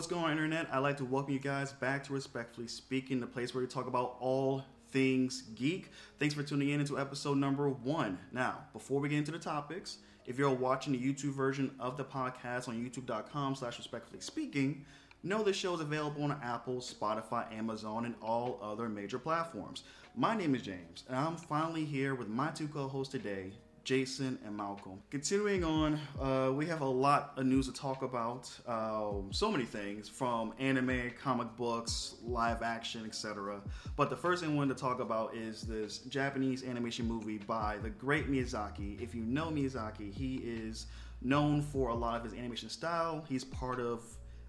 What's going on, Internet? I'd like to welcome you guys back to Respectfully Speaking, the place where we talk about all things geek. Thanks for tuning in into episode number one. Now, before we get into the topics, if you're watching the YouTube version of the podcast on youtube.com slash respectfully speaking, know the show is available on Apple, Spotify, Amazon, and all other major platforms. My name is James, and I'm finally here with my two co-hosts today, Jason and Malcolm. Continuing on, uh, we have a lot of news to talk about. Um, so many things from anime, comic books, live action, etc. But the first thing I wanted to talk about is this Japanese animation movie by the great Miyazaki. If you know Miyazaki, he is known for a lot of his animation style. He's part of,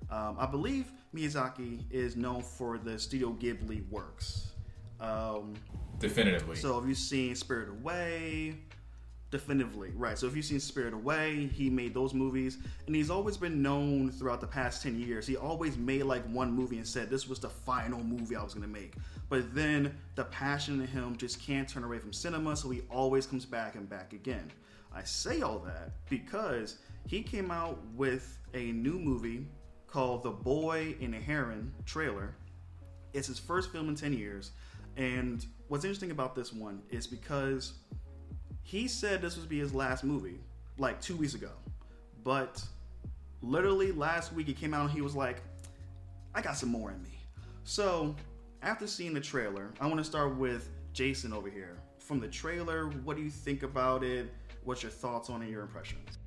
um, I believe, Miyazaki is known for the Studio Ghibli works. Um, Definitively. so have you seen Spirit Away? Definitively, right. So if you've seen Spirit Away, he made those movies, and he's always been known throughout the past ten years. He always made like one movie and said this was the final movie I was gonna make. But then the passion in him just can't turn away from cinema, so he always comes back and back again. I say all that because he came out with a new movie called The Boy and the Heron trailer. It's his first film in 10 years. And what's interesting about this one is because he said this would be his last movie like two weeks ago. But literally last week he came out and he was like, I got some more in me. So after seeing the trailer, I want to start with Jason over here. From the trailer, what do you think about it? What's your thoughts on it, your impressions?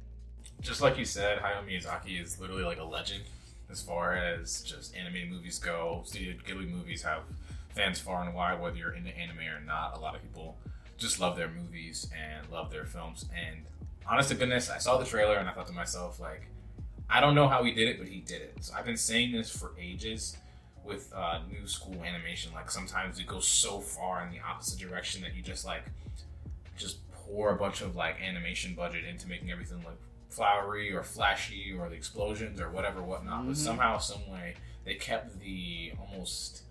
just like you said, Hayao Miyazaki is literally like a legend as far as just animated movies go. Studio Ghibli movies have fans far and wide, whether you're into anime or not. A lot of people just love their movies and love their films. And honest to goodness, I saw the trailer and I thought to myself, like, I don't know how he did it, but he did it. So I've been saying this for ages with uh, new school animation. Like sometimes it goes so far in the opposite direction that you just like just pour a bunch of like animation budget into making everything look flowery or flashy or the explosions or whatever whatnot. But Mhm. somehow, some way, they kept the almost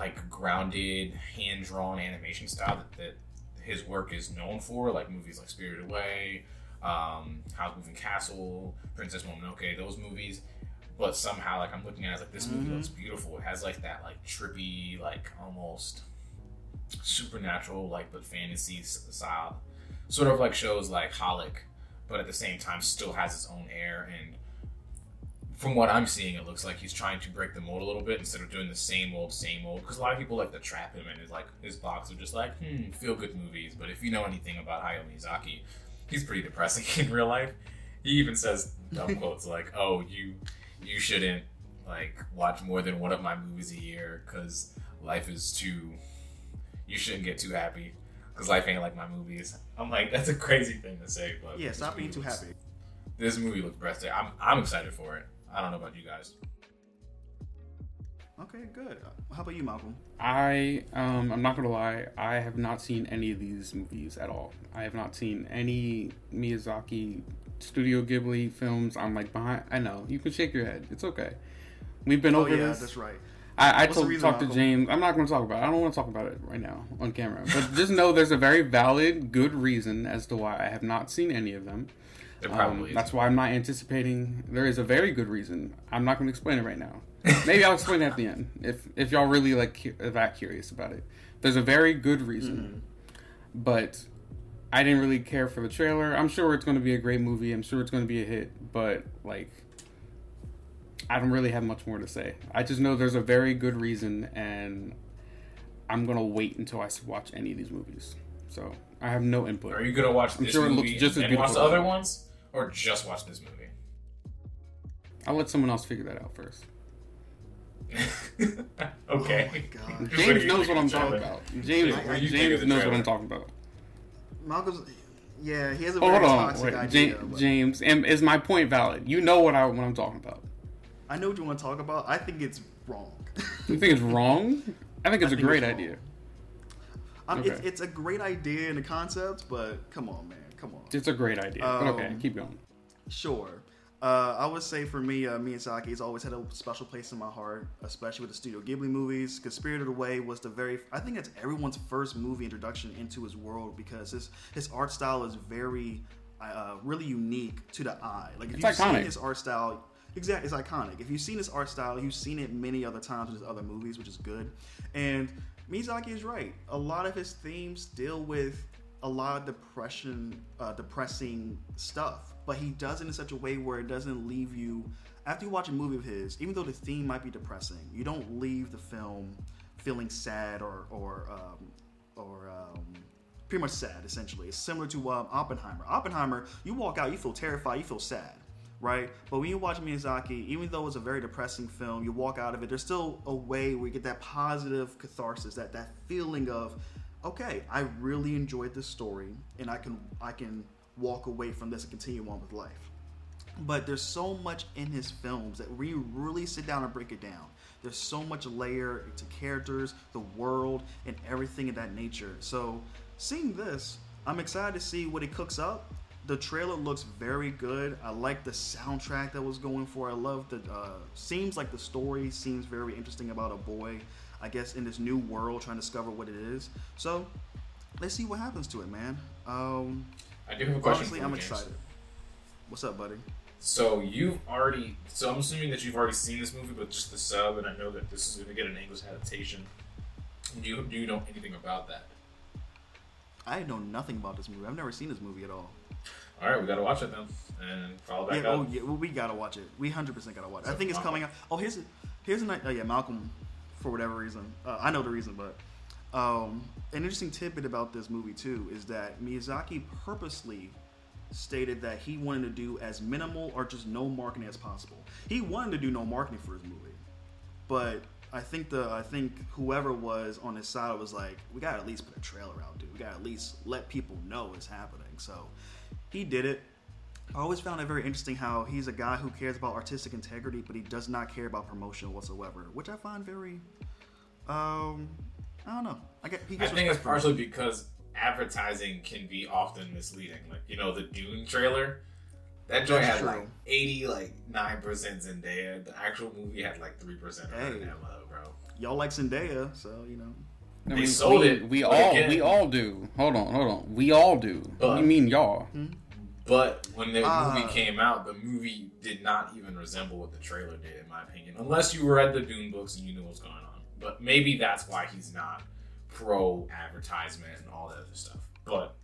like grounded, hand drawn animation style that, that his work is known for, like movies like Spirited Away, um, Howl's Moving Castle, Princess Mononoke, those movies. But somehow, like I'm looking at it, like this movie Mhm. looks beautiful. It has like that like trippy, like almost supernatural, like but fantasy style, sort of like shows like Holic, but at the same time still has its own air. And from what I'm seeing, it looks like he's trying to break the mold a little bit instead of doing the same old, same old. Because a lot of people like to trap him in his like his box of just like hmm, feel good movies. But if you know anything about Hayao Miyazaki, he's pretty depressing in real life. He even says dumb quotes like, "Oh, you you shouldn't like watch more than one of my movies a year because life is too you shouldn't get too happy because life ain't like my movies. I'm like, that's a crazy thing to say, but Yeah, stop being too happy. This movie looks breathtaking. I'm, I'm excited for it. I don't know about you guys. Okay, good. How about you, Malcolm? I um I'm not gonna lie, I have not seen any of these movies at all. I have not seen any Miyazaki Studio Ghibli films. I'm like behind I know, you can shake your head. It's okay. We've been Oh over yeah, this. that's right. I, I What's the told reason, talk to James. I'm not going to talk about it. I don't want to talk about it right now on camera. But just know there's a very valid, good reason as to why I have not seen any of them. There Um, probably that's why I'm not anticipating. There is a very good reason. I'm not going to explain it right now. Maybe I'll explain it at the end if if y'all really like cu- are that curious about it. There's a very good reason, but I didn't really care for the trailer. I'm sure it's going to be a great movie. I'm sure it's going to be a hit, but like I don't really have much more to say. I just know there's a very good reason, and I'm gonna wait until I watch any of these movies. So I have no input. Are you gonna watch I'm this sure it movie looks just as and watch the other ones, or just watch this movie? I'll let someone else figure that out first. okay. Oh my God. James knows what I'm the talking about. James, What do you think James of the knows what? I'm talking about. Malcolm's. Yeah, he has a Oh, very hold on, toxic wait, idea. James, but- James, and is my point valid? You know what I what I'm talking about. I know what you want to talk about. I think it's wrong. You think it's wrong? I think it's I a think great it's idea. I mean, it's, Okay. it's a great idea in the concept, but come on, man, come on. It's a great idea. but okay, Um, keep going. Sure. Uh, I would say for me, uh, Miyazaki's always had a special place in my heart, especially with the Studio Ghibli movies. Because Spirited Away was the very, I think it's everyone's first movie introduction into his world because his his art style is very, uh, really unique to the eye. Like if It's you've seen his art style, exactly it's iconic. If you've seen this art style, you've seen it many other times in his other movies, which is good. And Miyazaki is right. A lot of his themes deal with a lot of depression, uh, depressing stuff, but he does it in such a way where it doesn't leave you. After you watch a movie of his, even though the theme might be depressing, you don't leave the film feeling sad or or um, or um, pretty much sad. Essentially, it's similar to um, Oppenheimer. Oppenheimer, you walk out, you feel terrified, you feel sad, right? But when you watch Miyazaki, even though it's a very depressing film, you walk out of it. There's still a way where you get that positive catharsis, that that feeling of, okay, I really enjoyed this story, and I can I can walk away from this and continue on with life. But there's so much in his films that we really sit down and break it down. There's so much layer to characters, the world, and everything of that nature. So, seeing this, I'm excited to see what he cooks up. The trailer looks very good. I like the soundtrack that was going for. I love the. Uh, seems like the story seems very interesting about a boy, I guess, in this new world trying to discover what it is. So, let's see what happens to it, man. Um, I do have a question. honestly, I'm James. excited. What's up, buddy? So you've already. So I'm assuming that you've already seen this movie, but just the sub, and I know that this is going to get an English adaptation. Do you do you know anything about that? I know nothing about this movie. I've never seen this movie at all. All right, we got to watch it then, and follow back Yeah, up. oh yeah, well, we gotta watch it. We hundred percent gotta watch it. I So think it's Malcolm. coming out. Oh, here's a, here's a night. Oh yeah, Malcolm, for whatever reason. Uh, I know the reason, but um, an interesting tidbit about this movie too is that Miyazaki purposely stated that he wanted to do as minimal or just no marketing as possible. He wanted to do no marketing for his movie, but I think the I think whoever was on his side was like, we gotta at least put a trailer out, dude. We gotta at least let people know it's happening. So he did it. I always found it very interesting how he's a guy who cares about artistic integrity, but he does not care about promotion whatsoever, which I find very, um, I don't know. I get. He I gets think it's partially because advertising can be often misleading. Like you know the Dune trailer, that joint had true. like eighty like nine percent Zendaya. The actual movie had like three percent Hey. Emma, bro. Y'all like Zendaya, so you know. I They sold we, it, We all again- we all do. Hold on, hold on. We all do. what do you mean y'all? But when the Ah. movie came out, the movie did not even resemble what the trailer did, in my opinion. Unless you read the Dune books and you knew what was going on. But maybe that's why he's not pro advertisement and all that other stuff. But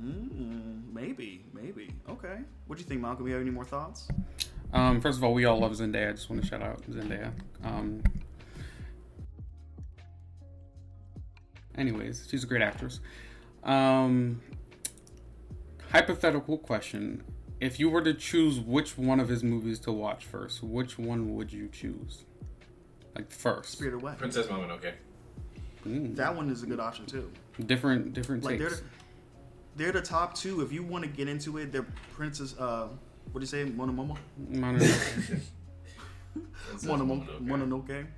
Mm, maybe, maybe. Okay. What do you think, Malcolm? You have any more thoughts? Um, first of all, we all love Zendaya. I just want to shout out Zendaya. Um, anyways, she's a great actress. Um, hypothetical question: If you were to choose which one of his movies to watch first, which one would you choose? Like first, Spirit Away. Princess Moment, okay. Mm. That one is a good option too. different different Like they're the, they're the top two. If you want to get into it, they're Princess. Uh, what do you say, Monomomo? Mononoke. Princess Monomoke. Mononoke. Mononoke.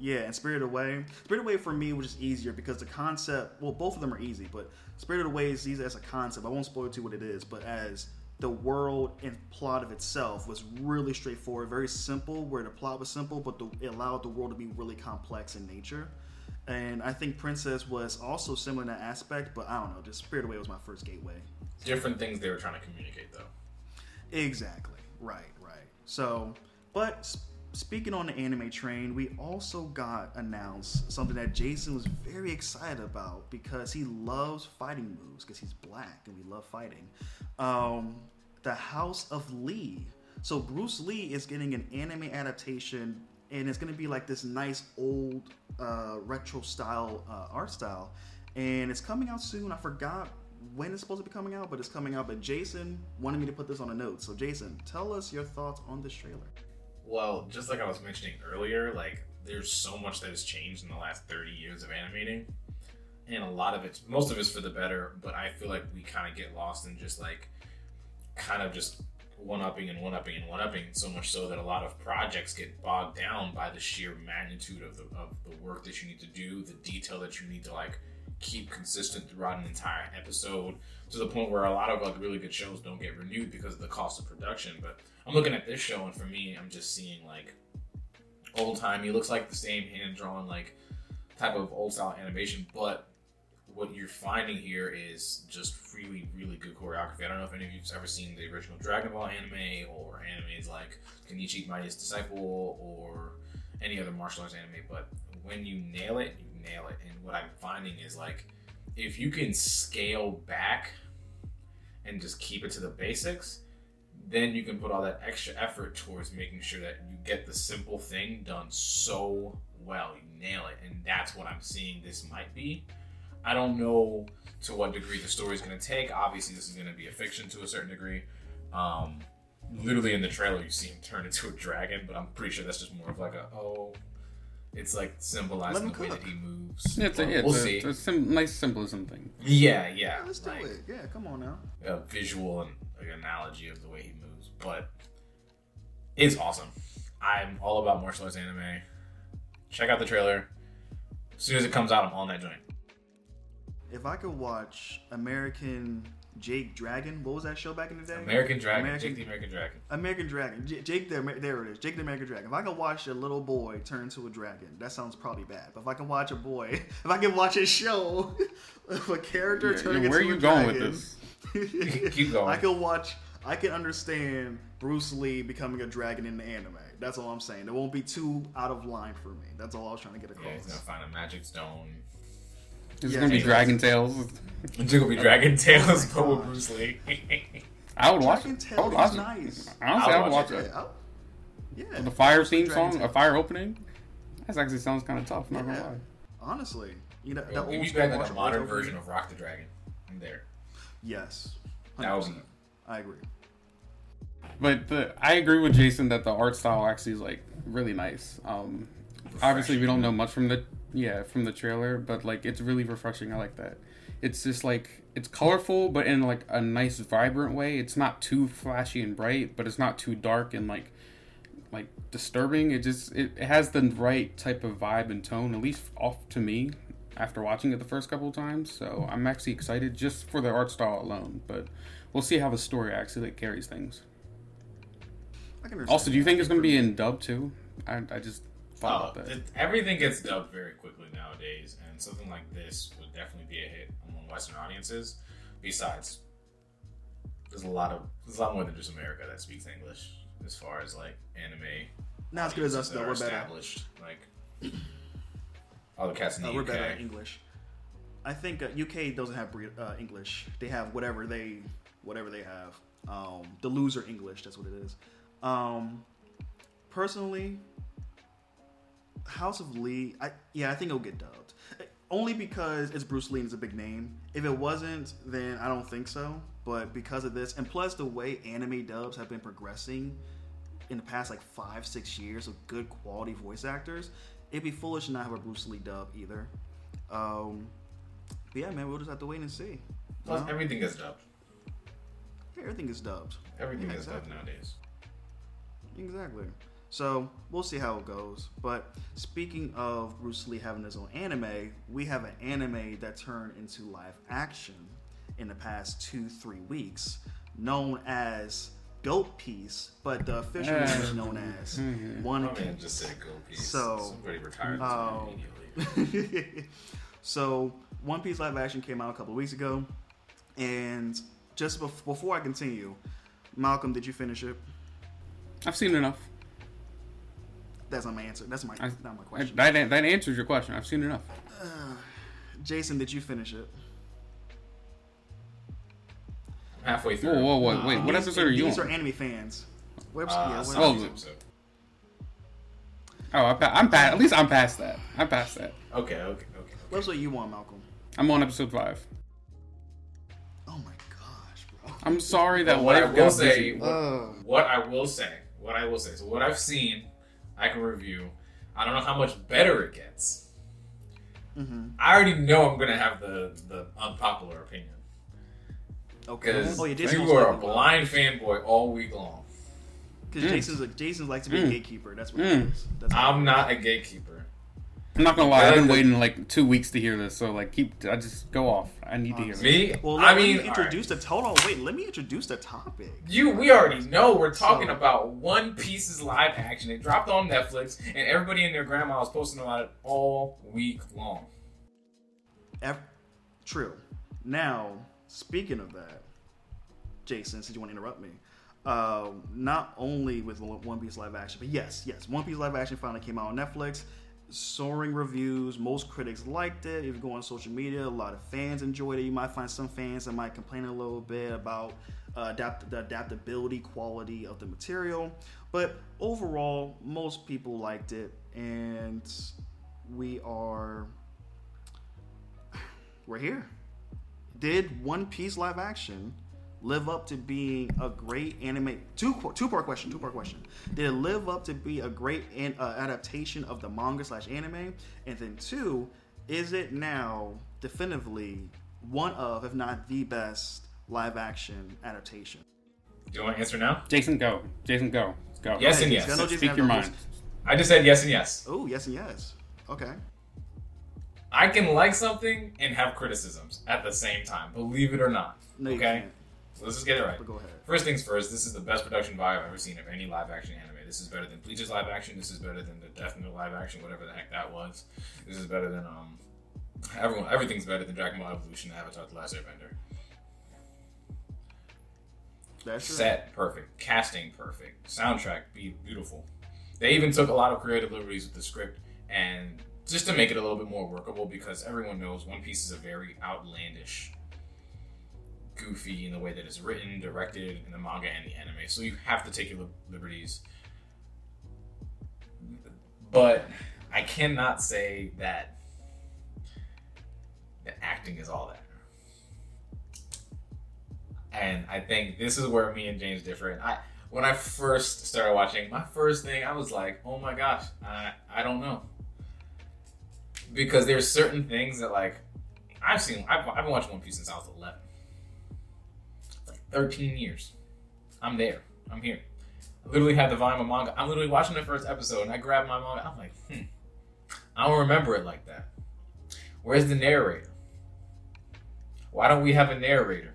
Yeah, and Spirit Away. Spirit Away for me was just easier because the concept. Well, both of them are easy, but Spirit Away is easy as a concept. I won't spoil to you what it is, but as the world and plot of itself was really straightforward, very simple. Where the plot was simple, but the, it allowed the world to be really complex in nature. And I think Princess was also similar in that aspect, but I don't know. Just Spirit Away was my first gateway. Different things they were trying to communicate, though. Exactly. Right, right. So, but speaking on the anime train, we also got announced something that Jason was very excited about because he loves fighting moves because he's black and we love fighting. Um, the House of Lee. So Bruce Lee is getting an anime adaptation and it's going to be like this nice old uh, retro style uh, art style and it's coming out soon. I forgot when it's supposed to be coming out, but it's coming out. But Jason wanted me to put this on a note. So Jason, tell us your thoughts on this trailer. Well, just like I was mentioning earlier, like there's so much that has changed in the last 30 years of animating. And a lot of it's most of it's for the better, but I feel like we kind of get lost in just like kind of just one upping and one upping and one upping so much so that a lot of projects get bogged down by the sheer magnitude of the of the work that you need to do, the detail that you need to like keep consistent throughout an entire episode to the point where a lot of like really good shows don't get renewed because of the cost of production. But I'm looking at this show and for me, I'm just seeing like old timey. Looks like the same hand drawn like type of old style animation, but what you're finding here is just really, really good choreography. I don't know if any of you've ever seen the original Dragon Ball anime or animes like Kenichi Mightiest Disciple or any other martial arts anime, but when you nail it, you nail it. And what I'm finding is like if you can scale back and just keep it to the basics, then you can put all that extra effort towards making sure that you get the simple thing done so well. You nail it. And that's what I'm seeing this might be. I don't know to what degree the story is going to take. Obviously, this is going to be a fiction to a certain degree. Um, literally in the trailer, you see him turn into a dragon, but I'm pretty sure that's just more of like a, oh, it's like symbolizing the him way cook. that he moves. Yeah, it's a, But yeah, we'll it's a, it's a sim- nice symbolism thing. Yeah, yeah. Let's do it. Yeah, come on now. A visual and like, analogy of the way he moves, but it's awesome. I'm all about martial arts anime. Check out the trailer. As soon as it comes out, I'm on that joint. If I could watch American Jake Dragon, what was that show back in the day? American Dragon, American- Jake the American Dragon. American Dragon. J- Jake the Amer- there it is. Jake the American Dragon. If I can watch a little boy turn into a dragon, that sounds probably bad. But if I can watch a boy, if I can watch a show of a character Yeah, turning yeah, where into are you a going dragon, with this? Keep going. I can watch. I can understand Bruce Lee becoming a dragon in the anime. That's all I'm saying. It won't be too out of line for me. That's all I was trying to get Yeah, he's across. gonna find a magic stone. It's Yeah, gonna be yeah. Dragon Tales. It's gonna be Dragon Tales, but with. Bruce Lee. I would watch it. I Tales would watch is it. nice. Honestly, I I would would watch watch it. Yeah, The fire theme Dragon song, a fire opening. That actually sounds kind of tough. Not Yeah. gonna lie. Honestly, you know, the Yo, give old school like a modern version of Rock the Dragon. I'm there. Yes, That would 100%. I agree. But the, I agree with Jason that the art style actually is like really nice. Um, obviously, we don't know much from the yeah from the trailer, but like it's really refreshing. I like that. It's just like it's colorful, but in like a nice, vibrant way. It's not too flashy and bright, but it's not too dark and like like disturbing. It just it, it has the right type of vibe and tone, at least off to me after watching it the first couple of times. So I'm actually excited just for the art style alone. But we'll see how the story actually carries things. I can Also, do you think it's going to be in dub too? I, I just thought Oh, about that. it- everything gets dubbed very quickly nowadays, and something like this would definitely be a hit among Western audiences. Besides, there's a lot of there's a lot more than just America that speaks English as far as like anime. Not as good as us though. We're better. established. Like all the cats in the Uh, we're better at English. I think uh, UK doesn't have uh, English. They have whatever they whatever they have. Um, the loser English. That's what it is. Um, personally, House of Lee. I yeah, I think it'll get dubbed. Only because it's Bruce Lee and it's a big name. If it wasn't, then I don't think so. But because of this, and plus the way anime dubs have been progressing in the past like five, six years of good quality voice actors, it'd be foolish to not have a Bruce Lee dub either. Um, but yeah, man, we'll just have to wait and see. Plus, everything gets dubbed. Yeah, everything is dubbed. Everything Yeah, gets dubbed nowadays. Exactly. So we'll see how it goes. But speaking of Bruce Lee having his own anime, we have an anime that turned into live action in the past two, three weeks, known as Goat Piece, but the official name is known as Mhm. One My man Piece. just said go piece. So, Somebody retired um, immediately. so One Piece live action came out a couple of weeks ago, and just bef- before I continue, Malcolm, did you finish it? I've seen enough. That's not my answer. That's my I, not my question. that, that answers your question. I've seen enough. Jason, did you finish it? Halfway through. Whoa, whoa, whoa, Uh, wait, what These- episode are you These on? are anime fans. What Uh, yeah, what Oh. episode- episode. Oh, I pa- I'm past. At least I'm past that. I'm past that. Okay, okay, okay. What's what episode you on, Malcolm? I'm on episode five. Oh my gosh, bro. I'm sorry that But what I will say, what, Uh. what I will say, what I will say. So what I've seen, I can review. I don't know how much better it gets. Mhm. I already know I'm gonna have the the unpopular opinion Okay. because Oh yeah, Jason you are a blind fanboy all week long. Because Mm. Jason's a, Jason's likes to be a Mm. gatekeeper. That's what Mm. it is. That's what I'm it not a gatekeeper. I'm not gonna lie. I I've been waiting like two weeks to hear this. So like, keep. I just go off. I need to hear this. Me, is. Well, I let, mean, let me introduce the hold on, wait. Let me introduce the topic. You, we already know we're talking So- about One Piece's live action. It dropped on Netflix, and everybody and their grandma was posting about it all week long. Ev- True. Now, speaking of that, Jason, since you want to interrupt me, um, not only with One Piece live action, but yes, yes, One Piece live action finally came out on Netflix. Soaring reviews. Most critics liked it. If you go on social media, a lot of fans enjoyed it. You might find some fans that might complain a little bit about uh, adapt- the adaptability quality of the material. But overall, most people liked it, and we are we're here. Did One Piece live action live up to being a great anime? Two two part question. Two part question. Did it live up to be a great an, uh, adaptation of the manga slash anime? And then two, is it now definitively one of, if not the best, live action adaptation? Do you want to answer now? Jason, go. Jason, go. Let's go. Yes and yes. I Jason Speak your no mind. I just said yes and yes. Oh, yes and yes. Okay. I can like something and have criticisms at the same time, believe it or not. No, you okay? So let's just get it right. Go ahead. First things first, this is the best production value I've ever seen of any live action anime. This is better than Bleach's live action. This is better than the Death Note live action, whatever the heck that was. This is better than um everyone. Everything's better than Dragon Ball Evolution, Avatar: The Last Airbender. That's right. Set perfect, casting perfect, soundtrack be beautiful. They even took a lot of creative liberties with the script and just to make it a little bit more workable because everyone knows One Piece is a very outlandish, goofy in the way that it's written, directed in the manga and the anime. So you have to take your lib- liberties. But I cannot say that the acting is all that. And I think this is where me and James differ. I, when I first started watching, my first thing I was like, "Oh my gosh, I I don't know," because there's certain things that like I've seen. I've, I've been watching One Piece since I was 11, like 13 years. I'm there. I'm here. I literally had the volume of manga. I'm literally watching the first episode, and I grab my manga. I'm like, hmm, I don't remember it like that. Where's the narrator? Why don't we have a narrator?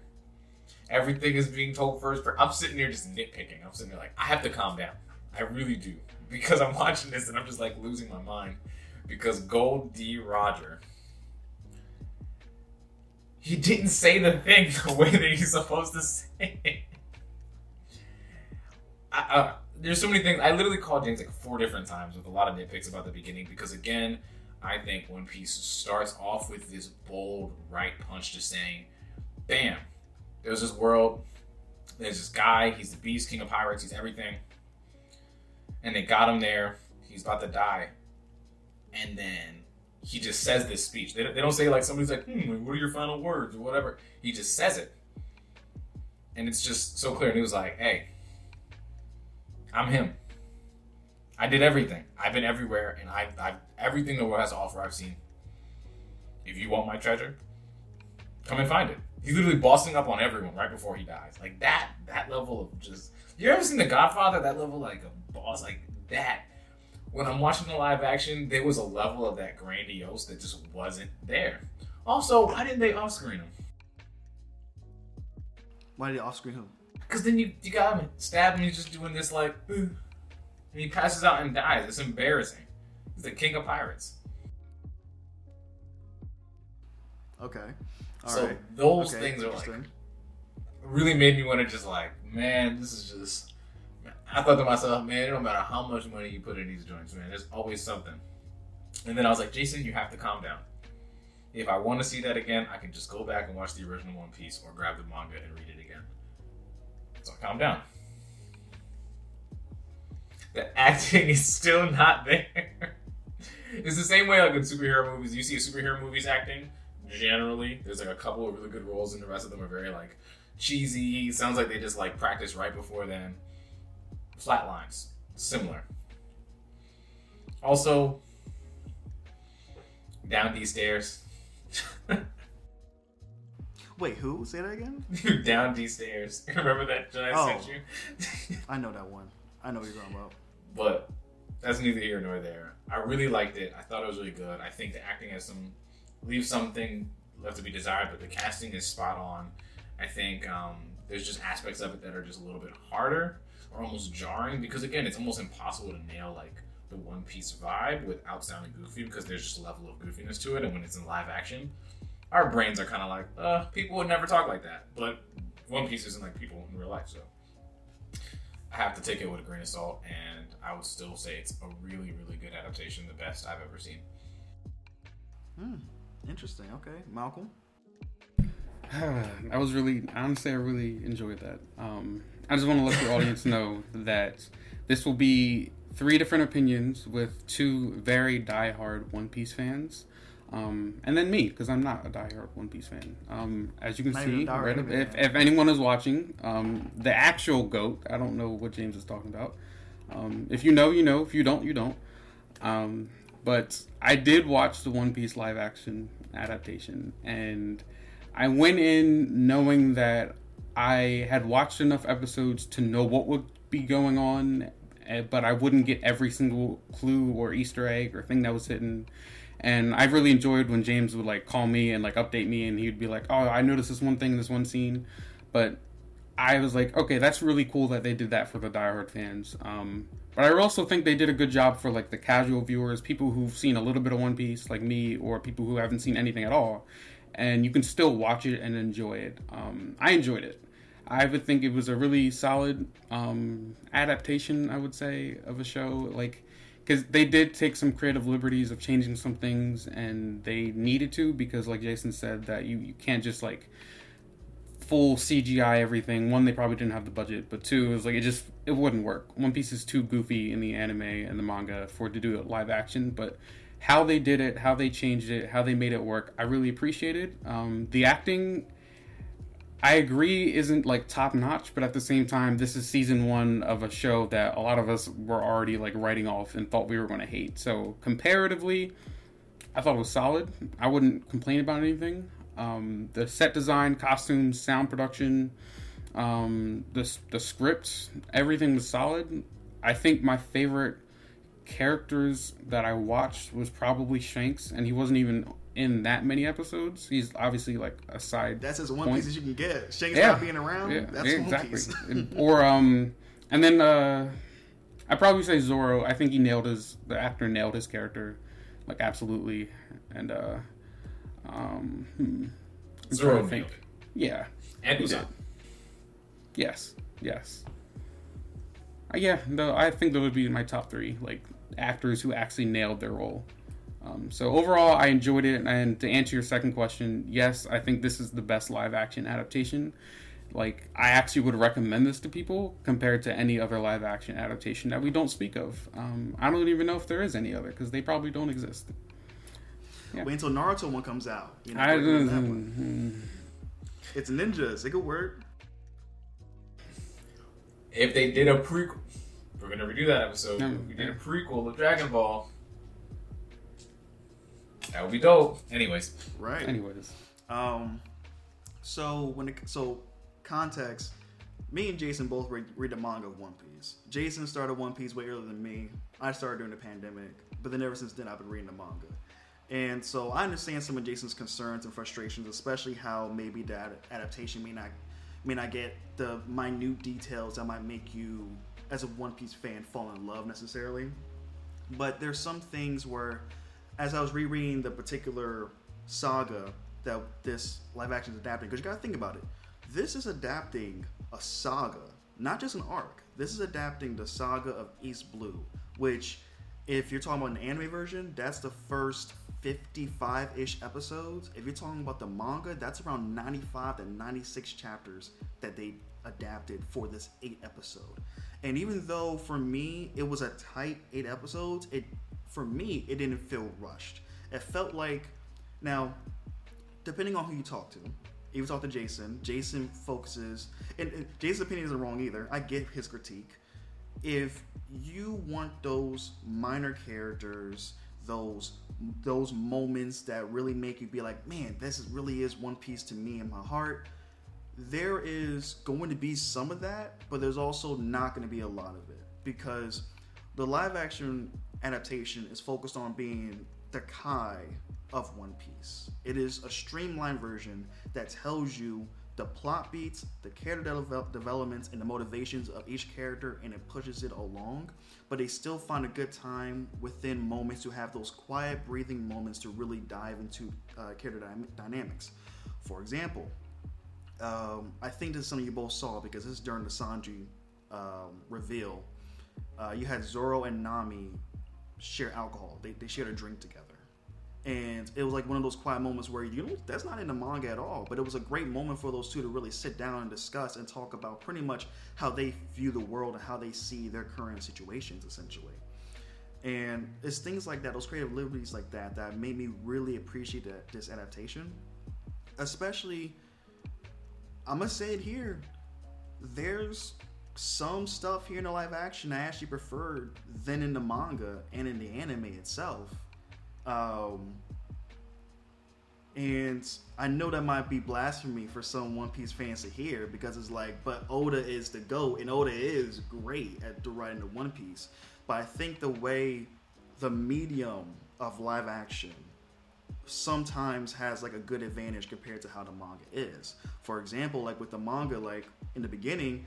Everything is being told first. I'm sitting there just nitpicking. I'm sitting there like, I have to calm down. I really do. Because I'm watching this and I'm just like losing my mind. Because Gold D. Roger, he didn't say the thing the way that he's supposed to say it. I, uh, there's so many things. I literally called James like four different times with a lot of nitpicks about the beginning because, again, I think One Piece starts off with this bold right punch, just saying, "Bam, there's this world. There's this guy. He's the beast, king of pirates. He's everything. And they got him there. He's about to die. And then he just says this speech. They, they don't say like somebody's like, hmm, what are your final words or whatever. He just says it. And it's just so clear. And he was like, hey, I'm him. I did everything. I've been everywhere, and I, I've everything the world has to offer. I've seen. If you want my treasure, come and find it. He's literally bossing up on everyone right before he dies. Like that, that level of just. You ever seen The Godfather? That level, like a boss, like that. When I'm watching the live action, there was a level of that grandiose that just wasn't there. Also, why didn't they off-screen him? Why did he off screen him? Because then you, you got him, stab him, he's just doing this like, "Ooh," and he passes out and dies. It's embarrassing. He's the king of pirates. Okay. All so right. those Okay, things are like really made me want to just like, man, this is just. I thought to myself, man, it don't matter how much money you put in these joints, man. There's always something. And then I was like, Jason, you have to calm down. If I want to see that again, I can just go back and watch the original One Piece or grab the manga and read it again. So calm down. The acting is still not there. it's the same way like in superhero movies. You see superhero movies acting, generally, there's like a couple of really good roles, and the rest of them are very like cheesy. Sounds like they just like practiced right before then. Flatlines, similar. Also, down these stairs. Wait, who? Say that again? down these stairs. Remember that I sent Oh. you? I know that one. I know what you're talking about. but that's neither here nor there. I really liked it. I thought it was really good. I think the acting has some leaves something left to be desired, but the casting is spot on. I think um, there's just aspects of it that are just a little bit harder or almost jarring because again, it's almost impossible to nail like the One Piece vibe without sounding goofy because there's just a level of goofiness to it, and when it's in live action, our brains are kind of like, uh, people would never talk like that. But One Piece isn't like people in real life, so I have to take it with a grain of salt, and I would still say it's a really, really good adaptation, the best I've ever seen. Hmm. Interesting. Okay, Malcolm. I was really, honestly, I really enjoyed that. Um, I just want to let the audience know that this will be three different opinions with two very die-hard One Piece fans. Um, and then me, because I'm not a die-hard One Piece fan. Um, as you can Not see, even a diehard right, if, if anyone is watching, um, the actual GOAT, I don't know what James is talking about. Um, if you know, you know. If you don't, you don't. Um, but I did watch the One Piece live action adaptation, and I went in knowing that I had watched enough episodes to know what would be going on, eh, but I wouldn't get every single clue or Easter egg or thing that was hidden. And I really enjoyed when James would like call me and like update me, and he'd be like, "Oh, I noticed this one thing in this one scene," but I was like, okay, that's really cool that they did that for the diehard fans. Um, but I also think they did a good job for like the casual viewers, people who've seen a little bit of One Piece, like me, or people who haven't seen anything at all, and you can still watch it and enjoy it. Um, I enjoyed it. I would think it was a really solid um, adaptation. I would say of a show, like because they did take some creative liberties of changing some things, and they needed to because, like Jason said, that you you can't just like full CGI everything. One, they probably didn't have the budget, but two, it was like it just it wouldn't work. One Piece is too goofy in the anime and the manga for it to do it live action, but how they did it, how they changed it, how they made it work, I really appreciated. Um, the acting, I agree, isn't like top notch, but at the same time, this is season one of a show that a lot of us were already like writing off and thought we were going to hate. So comparatively, I thought it was solid. I wouldn't complain about anything. Um, the set design, costumes, sound production, um, the the script, everything was solid. I think my favorite characters that I watched was probably Shanks, and he wasn't even in that many episodes. He's obviously like a side. That's as one Point. piece as you can get. Shanks Yeah. not being around. Yeah, that's yeah, one exactly. piece. Or um, and then uh, I probably say Zoro. I think he nailed his the actor nailed his character, like absolutely. And uh, um, hmm. I'm Zoro trying think. Yeah. And He Usopp. did. Yes. Yes. Uh, yeah. No, I think those would be my top three, like actors who actually nailed their role. Um, so overall, I enjoyed it. And to answer your second question, yes, I think this is the best live action adaptation. Like, I actually would recommend this to people compared to any other live action adaptation that we don't speak of. Um, I don't even know if there is any other because they probably don't exist. Yeah. Wait until Naruto one comes out. You know, I, recommend that one. It's ninjas. It could work. If they did a prequel, we're gonna redo that episode. No, if we did a prequel of Dragon Ball. That would be dope. Anyways, Right. anyways, Um, so when it, so context, me and Jason both read, read the manga of One Piece. Jason started One Piece way earlier than me. I started during the pandemic, but then ever since then I've been reading the manga. And so I understand some of Jason's concerns and frustrations, especially how maybe that adaptation may not may not get the minute details that might make you, as a One Piece fan, fall in love necessarily. But there's some things where, as I was rereading the particular saga that this live action is adapting, because you gotta think about it. This is adapting a saga, not just an arc. This is adapting the saga of East Blue, which, if you're talking about an anime version, that's the first 55 ish episodes. If you're talking about the manga, that's around 95 to 96 chapters that they adapted for this eight episode. And even though for me it was a tight eight episodes, it for me it didn't feel rushed. It felt like now, depending on who you talk to, if you talk to Jason, Jason focuses, and, Jason's opinion isn't wrong either. I get his critique. If you want those minor characters, those those moments that really make you be like, man, this is, really is One Piece to me in my heart. There is going to be some of that, but there's also not going to be a lot of it because the live action adaptation is focused on being the Kai of One Piece. It is a streamlined version that tells you the plot beats, the character devel- developments, and the motivations of each character, and it pushes it along. But they still find a good time within moments to have those quiet, breathing moments to really dive into uh, character dy- dynamics. For example, um, I think this is something you both saw because this is during the Sanji um, reveal. Uh, you had Zoro and Nami share alcohol. They, they shared a drink together. And it was like one of those quiet moments where you know that's not in the manga at all, but it was a great moment for those two to really sit down and discuss and talk about pretty much how they view the world and how they see their current situations essentially. And it's things like that, those creative liberties like that, that made me really appreciate that, this adaptation. Especially, I'm gonna say it here. There's some stuff here in the live action I actually preferred than in the manga and in the anime itself. Um, and I know that might be blasphemy for some One Piece fans to hear because it's like, but Oda is the GOAT, and Oda is great at the writing of One Piece. But I think the way the medium of live action sometimes has like a good advantage compared to how the manga is. For example, like with the manga, like in the beginning,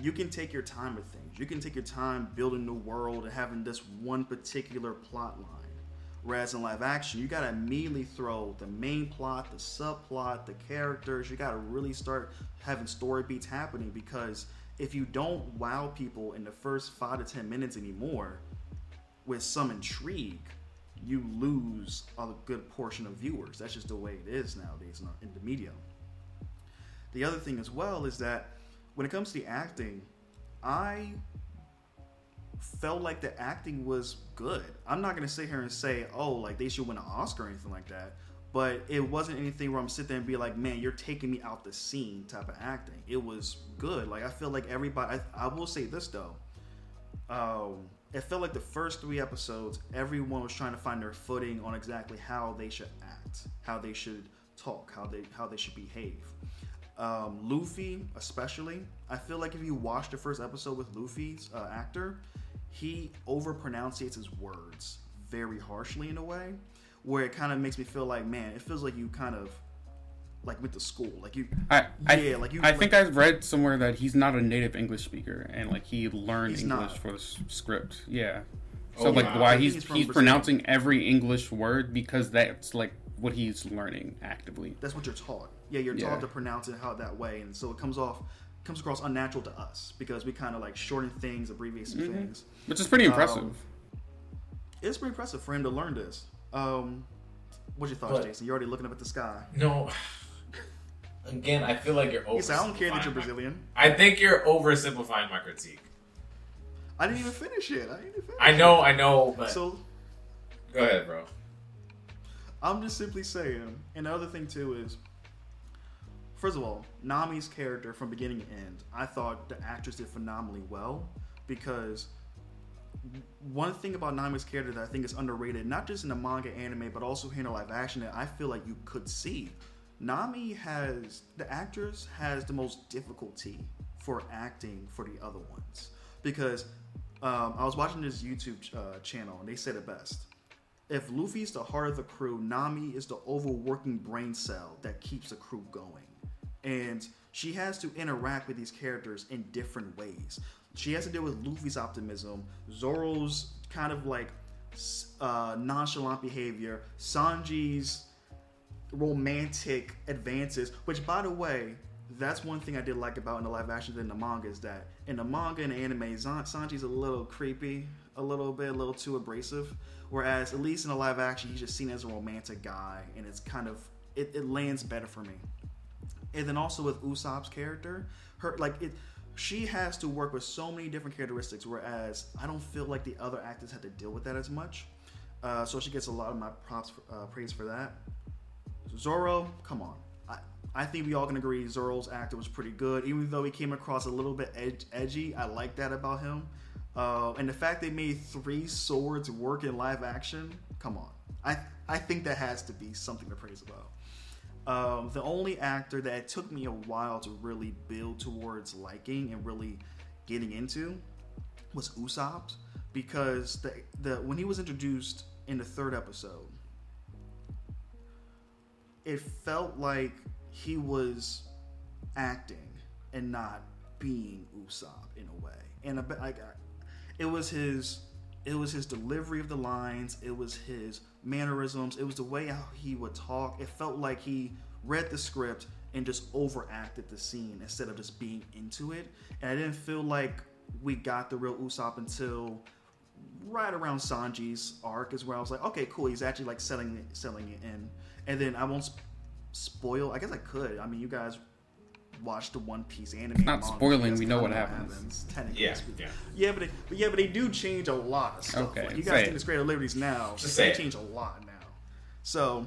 you can take your time with things. You can take your time building the world and having this one particular plot line. Whereas in live action, you gotta immediately throw the main plot, the subplot, the characters. You gotta really start having story beats happening because if you don't wow people in the first five to ten minutes anymore with some intrigue, you lose a good portion of viewers. That's just the way it is nowadays in the media. The other thing as well is that when it comes to the acting, I felt like the acting was good. I'm not gonna sit here and say, oh, like they should win an Oscar or anything like that. But it wasn't anything where I'm sitting there and be like, man, you're taking me out the scene type of acting. It was good. Like I feel like everybody. I, I will say this though. Um, it felt like the first three episodes, everyone was trying to find their footing on exactly how they should act, how they should talk, how they how they should behave. Um, Luffy, especially, I feel like if you watch the first episode with Luffy's uh, actor, he over pronunciates his words very harshly in a way where it kind of makes me feel like, man, it feels like you kind of like went to school, like you, I, I yeah, like you. I like, think I've read somewhere that he's not a native English speaker and like he learned English not. for the script. Yeah. Oh, So like wow. why he's he's he's, pronouncing every English word because that's like what he's learning actively. that's what you're taught. Yeah, you're Yeah. taught to pronounce it how that way, and so it comes off comes across unnatural to us because we kind of like shorten things, abbreviate some Mhm. things. Which is pretty Um, impressive. It's pretty impressive for him to learn this. Um, what's your thoughts, But- Jason? You're already looking up at the sky. No. Again, I feel like you're over. He said, "I don't care that you're Brazilian." I think you're oversimplifying my critique. I didn't even finish it. I didn't even finish. I know, I know, but So go ahead, bro. I'm just simply saying, and the other thing too is, first of all, Nami's character from beginning to end, I thought the actress did phenomenally well because one thing about Nami's character that I think is underrated, not just in the manga anime, but also here in live action, that I feel like you could see. Nami has the actress has the most difficulty for acting for the other ones because um, I was watching this YouTube uh, channel and they said it best if Luffy's the heart of the crew, Nami is the overworking brain cell that keeps the crew going. And she has to interact with these characters in different ways. She has to deal with Luffy's optimism, Zoro's kind of like uh, nonchalant behavior, Sanji's romantic advances, which, by the way, that's one thing I did like about in the live action than the manga is that in the manga and anime, San- Sanji's a little creepy, a little bit, a little too abrasive. Whereas at least in the live action, he's just seen as a romantic guy, and it's kind of it, it lands better for me. And then also with Usopp's character, her like it, she has to work with so many different characteristics. Whereas I don't feel like the other actors had to deal with that as much. Uh, so she gets a lot of my props, for, uh, praise for that. Zoro, come on. I, I think we all can agree Zoro's actor was pretty good. Even though he came across a little bit edge, edgy, I like that about him. Uh, and the fact they made three swords work in live action, come on. I, I think that has to be something to praise about. Um, the only actor that took me a while to really build towards liking and really getting into was Usopp because the, the when he was introduced in the third episode, it felt like he was acting and not being Usopp in a way. And a like it was his it was his delivery of the lines, it was his mannerisms, it was the way how he would talk. It felt like he read the script and just overacted the scene instead of just being into it. And I didn't feel like we got the real Usopp until right around Sanji's arc is where I was like, okay, cool. He's actually like selling it, selling it in. And then I won't spoil. I guess I could. I mean, you guys watched the One Piece anime. Not manga, spoiling, we know what happens. technically Yeah, speaking. yeah. yeah, but, they, but yeah, but they do change a lot of stuff. Okay, like, you guys it. think it's Creative Liberties now. Just they say it. change a lot now. So,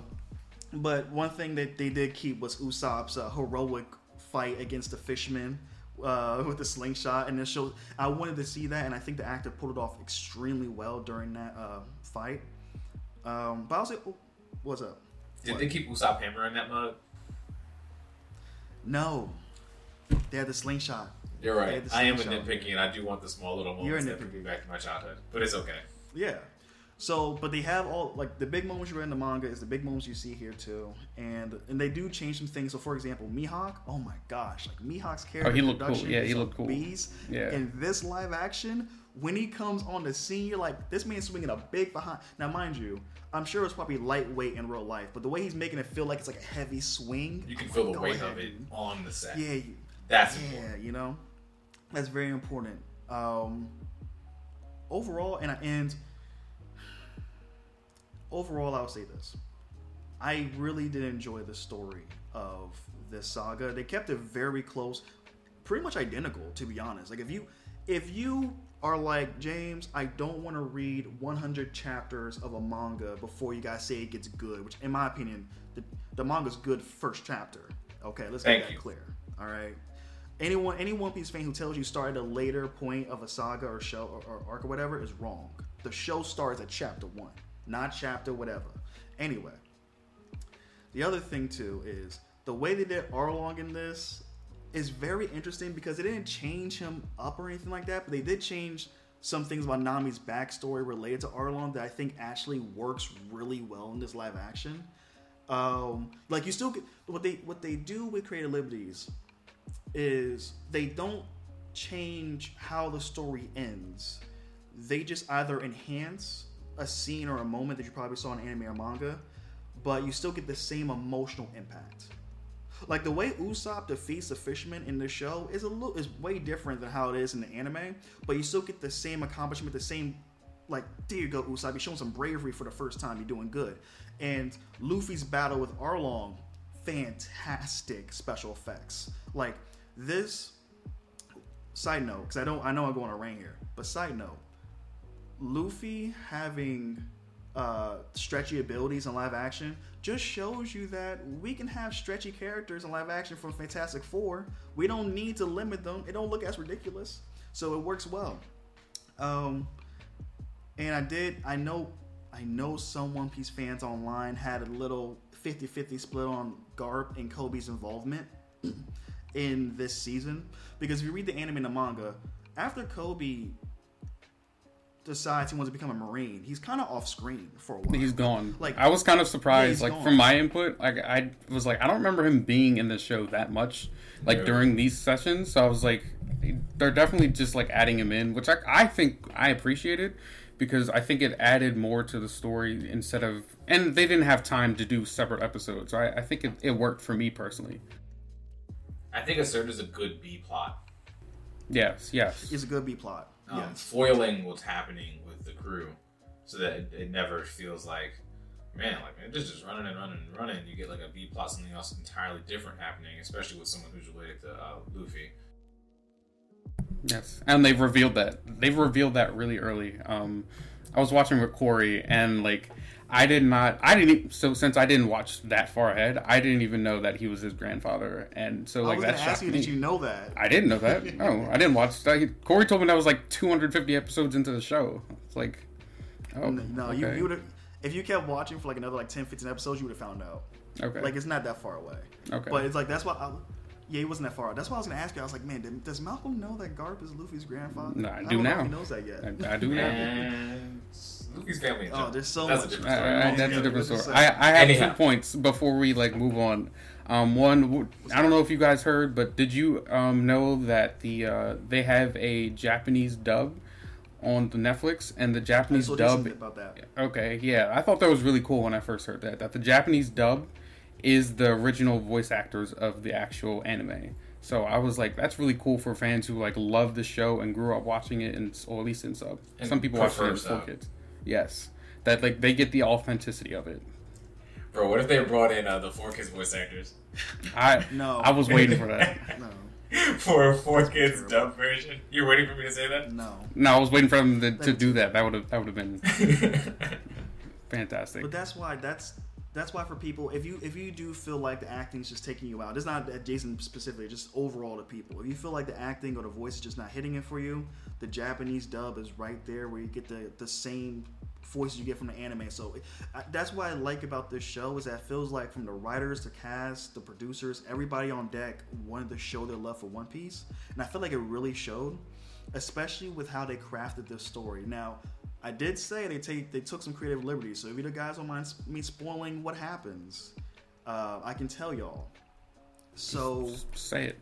but one thing that they did keep was Usopp's uh, heroic fight against the fisherman uh, with the slingshot, and it showed. I wanted to see that, and I think the actor pulled it off extremely well during that uh, fight. Um, but I was like, oh, what's up? Did What? they keep Usopp Hammer in that mode? No, they had the slingshot. You're right. the I am a slingshot. nitpicky, and I do want the small little You're a moments that bring me nitpicky. back to my childhood. But it's okay. Yeah. So, but they have all like the big moments you read in the manga is the big moments you see here too, and and they do change some things. So, for example, Mihawk. Oh my gosh, like Mihawk's character. Oh, he looked cool. Yeah, he a looked cool. Bees. Yeah. In this live action, when he comes on the scene, you're like, this man's swinging a big behind. Now, mind you, I'm sure it's probably lightweight in real life, but the way he's making it feel like it's like a heavy swing. You can I'm feel like, the go weight ahead, of it on the set. Yeah. you- That's yeah, important. you know, that's very important. Um, overall, and I and overall, I'll say this: I really did enjoy the story of this saga. They kept it very close, pretty much identical, to be honest. Like if you if you are like James, I don't want to read 100 chapters of a manga before you guys say it gets good. Which, in my opinion, the the manga's good first chapter. Okay, let's Thank get that you. clear. All right. Anyone, any One Piece fan who tells you started a later point of a saga or show or, or arc or whatever is wrong. The show starts at chapter one, not chapter whatever. Anyway, the other thing too is the way they did Arlong in this is very interesting because they didn't change him up or anything like that, but they did change some things about Nami's backstory related to Arlong that I think actually works really well in this live action. Um, like you still get what they what they do with Creative Liberties is they don't change how the story ends. They just either enhance a scene or a moment that you probably saw in anime or manga, but you still get the same emotional impact. Like the way Usopp defeats the fisherman in the show is a little is way different than how it is in the anime, but you still get the same accomplishment, the same like there you go Usopp, you're showing some bravery for the first time, you're doing good. And Luffy's battle with Arlong, fantastic special effects. Like this side note, because I don't I know I'm going to rain here, but side note, Luffy having uh, stretchy abilities in live action just shows you that we can have stretchy characters in live action from Fantastic Four. We don't need to limit them. It don't look as ridiculous, so it works well. Um, and I did. I know. I know some One Piece fans online had a little 50-50 split on Garp and Koby's involvement in this season because if you read the anime and the manga, after Koby decides he wants to become a marine, he's kind of off screen for a while. He's gone. Like- Like I was kind of surprised. he's like gone. from my input, like I was like, I don't remember him being in the show that much. Like Yeah. during these sessions, so I was like, they're definitely just like adding him in, which I I think I appreciated because I think it added more to the story instead of, and they didn't have time to do separate episodes. So I, I think it, it worked for me personally. I think it served as a good B plot. Yes, yes. It's a good B plot. Um, yes. Foiling what's happening with the crew so that it, it never feels like, man, like, man, this is just running and running and running. You get like a B plot, something else entirely different happening, especially with someone who's related to uh, Luffy. Yes, and they've revealed that. They've revealed that really early. Um, I was watching with Corey, and like, I did not. I didn't. So since I didn't watch that far ahead, I didn't even know that he was his grandfather, and so I like was that going to ask shocked you, me. did you know that? I didn't know that. Oh, I didn't watch. That. Corey told me that was like 250 episodes into the show. It's like, oh no, you, okay. you would have. If you kept watching for like another like 10, 15 episodes, you would have found out. okay. Like it's not that far away. Okay. But it's like that's why I, Yeah, he wasn't that far. That's why I was gonna ask you. I was like, man, did, does Malcolm know that Garp is Luffy's grandfather? No, I do don't know now. if he knows that yet. I, I do now. And Luffy's family. Oh, there's so That's much. a different story. uh, that's a different Let's story. I, I have Anyhow. two points before we like move on. Um, one, w- I don't know if you guys heard, but did you um, know that the uh, they have a Japanese dub on the Netflix, and the Japanese so dub about that. Okay, yeah, I thought that was really cool when I first heard that. That the Japanese dub is the original voice actors of the actual anime. So I was like, that's really cool for fans who like love the show and grew up watching it, in, or at least in sub. And Some people watch it prefer in full kids. Yes, that like they get the authenticity of it. Bro, what if they brought in uh, the four kids voice actors I No. I was waiting for that. No, for a four That's kids terrible. dub version? You're waiting for me to say that? no. No, I was waiting for them to, to do that. That would have that would have been fantastic. But that's why that's that's why for people, if you if you do feel like the acting is just taking you out, it's not Jason specifically, just overall to people. If you feel like the acting or the voice is just not hitting it for you, the Japanese dub is right there where you get the the same voices you get from the anime. So I, that's what I like about this show is that feels like from the writers, the cast, the producers, everybody on deck wanted to show their love for One Piece, and I feel like it really showed, especially with how they crafted this story. Now. I did say they take they took some creative liberties, so if you guys don't mind me spoiling what happens, uh, I can tell y'all. So Say it.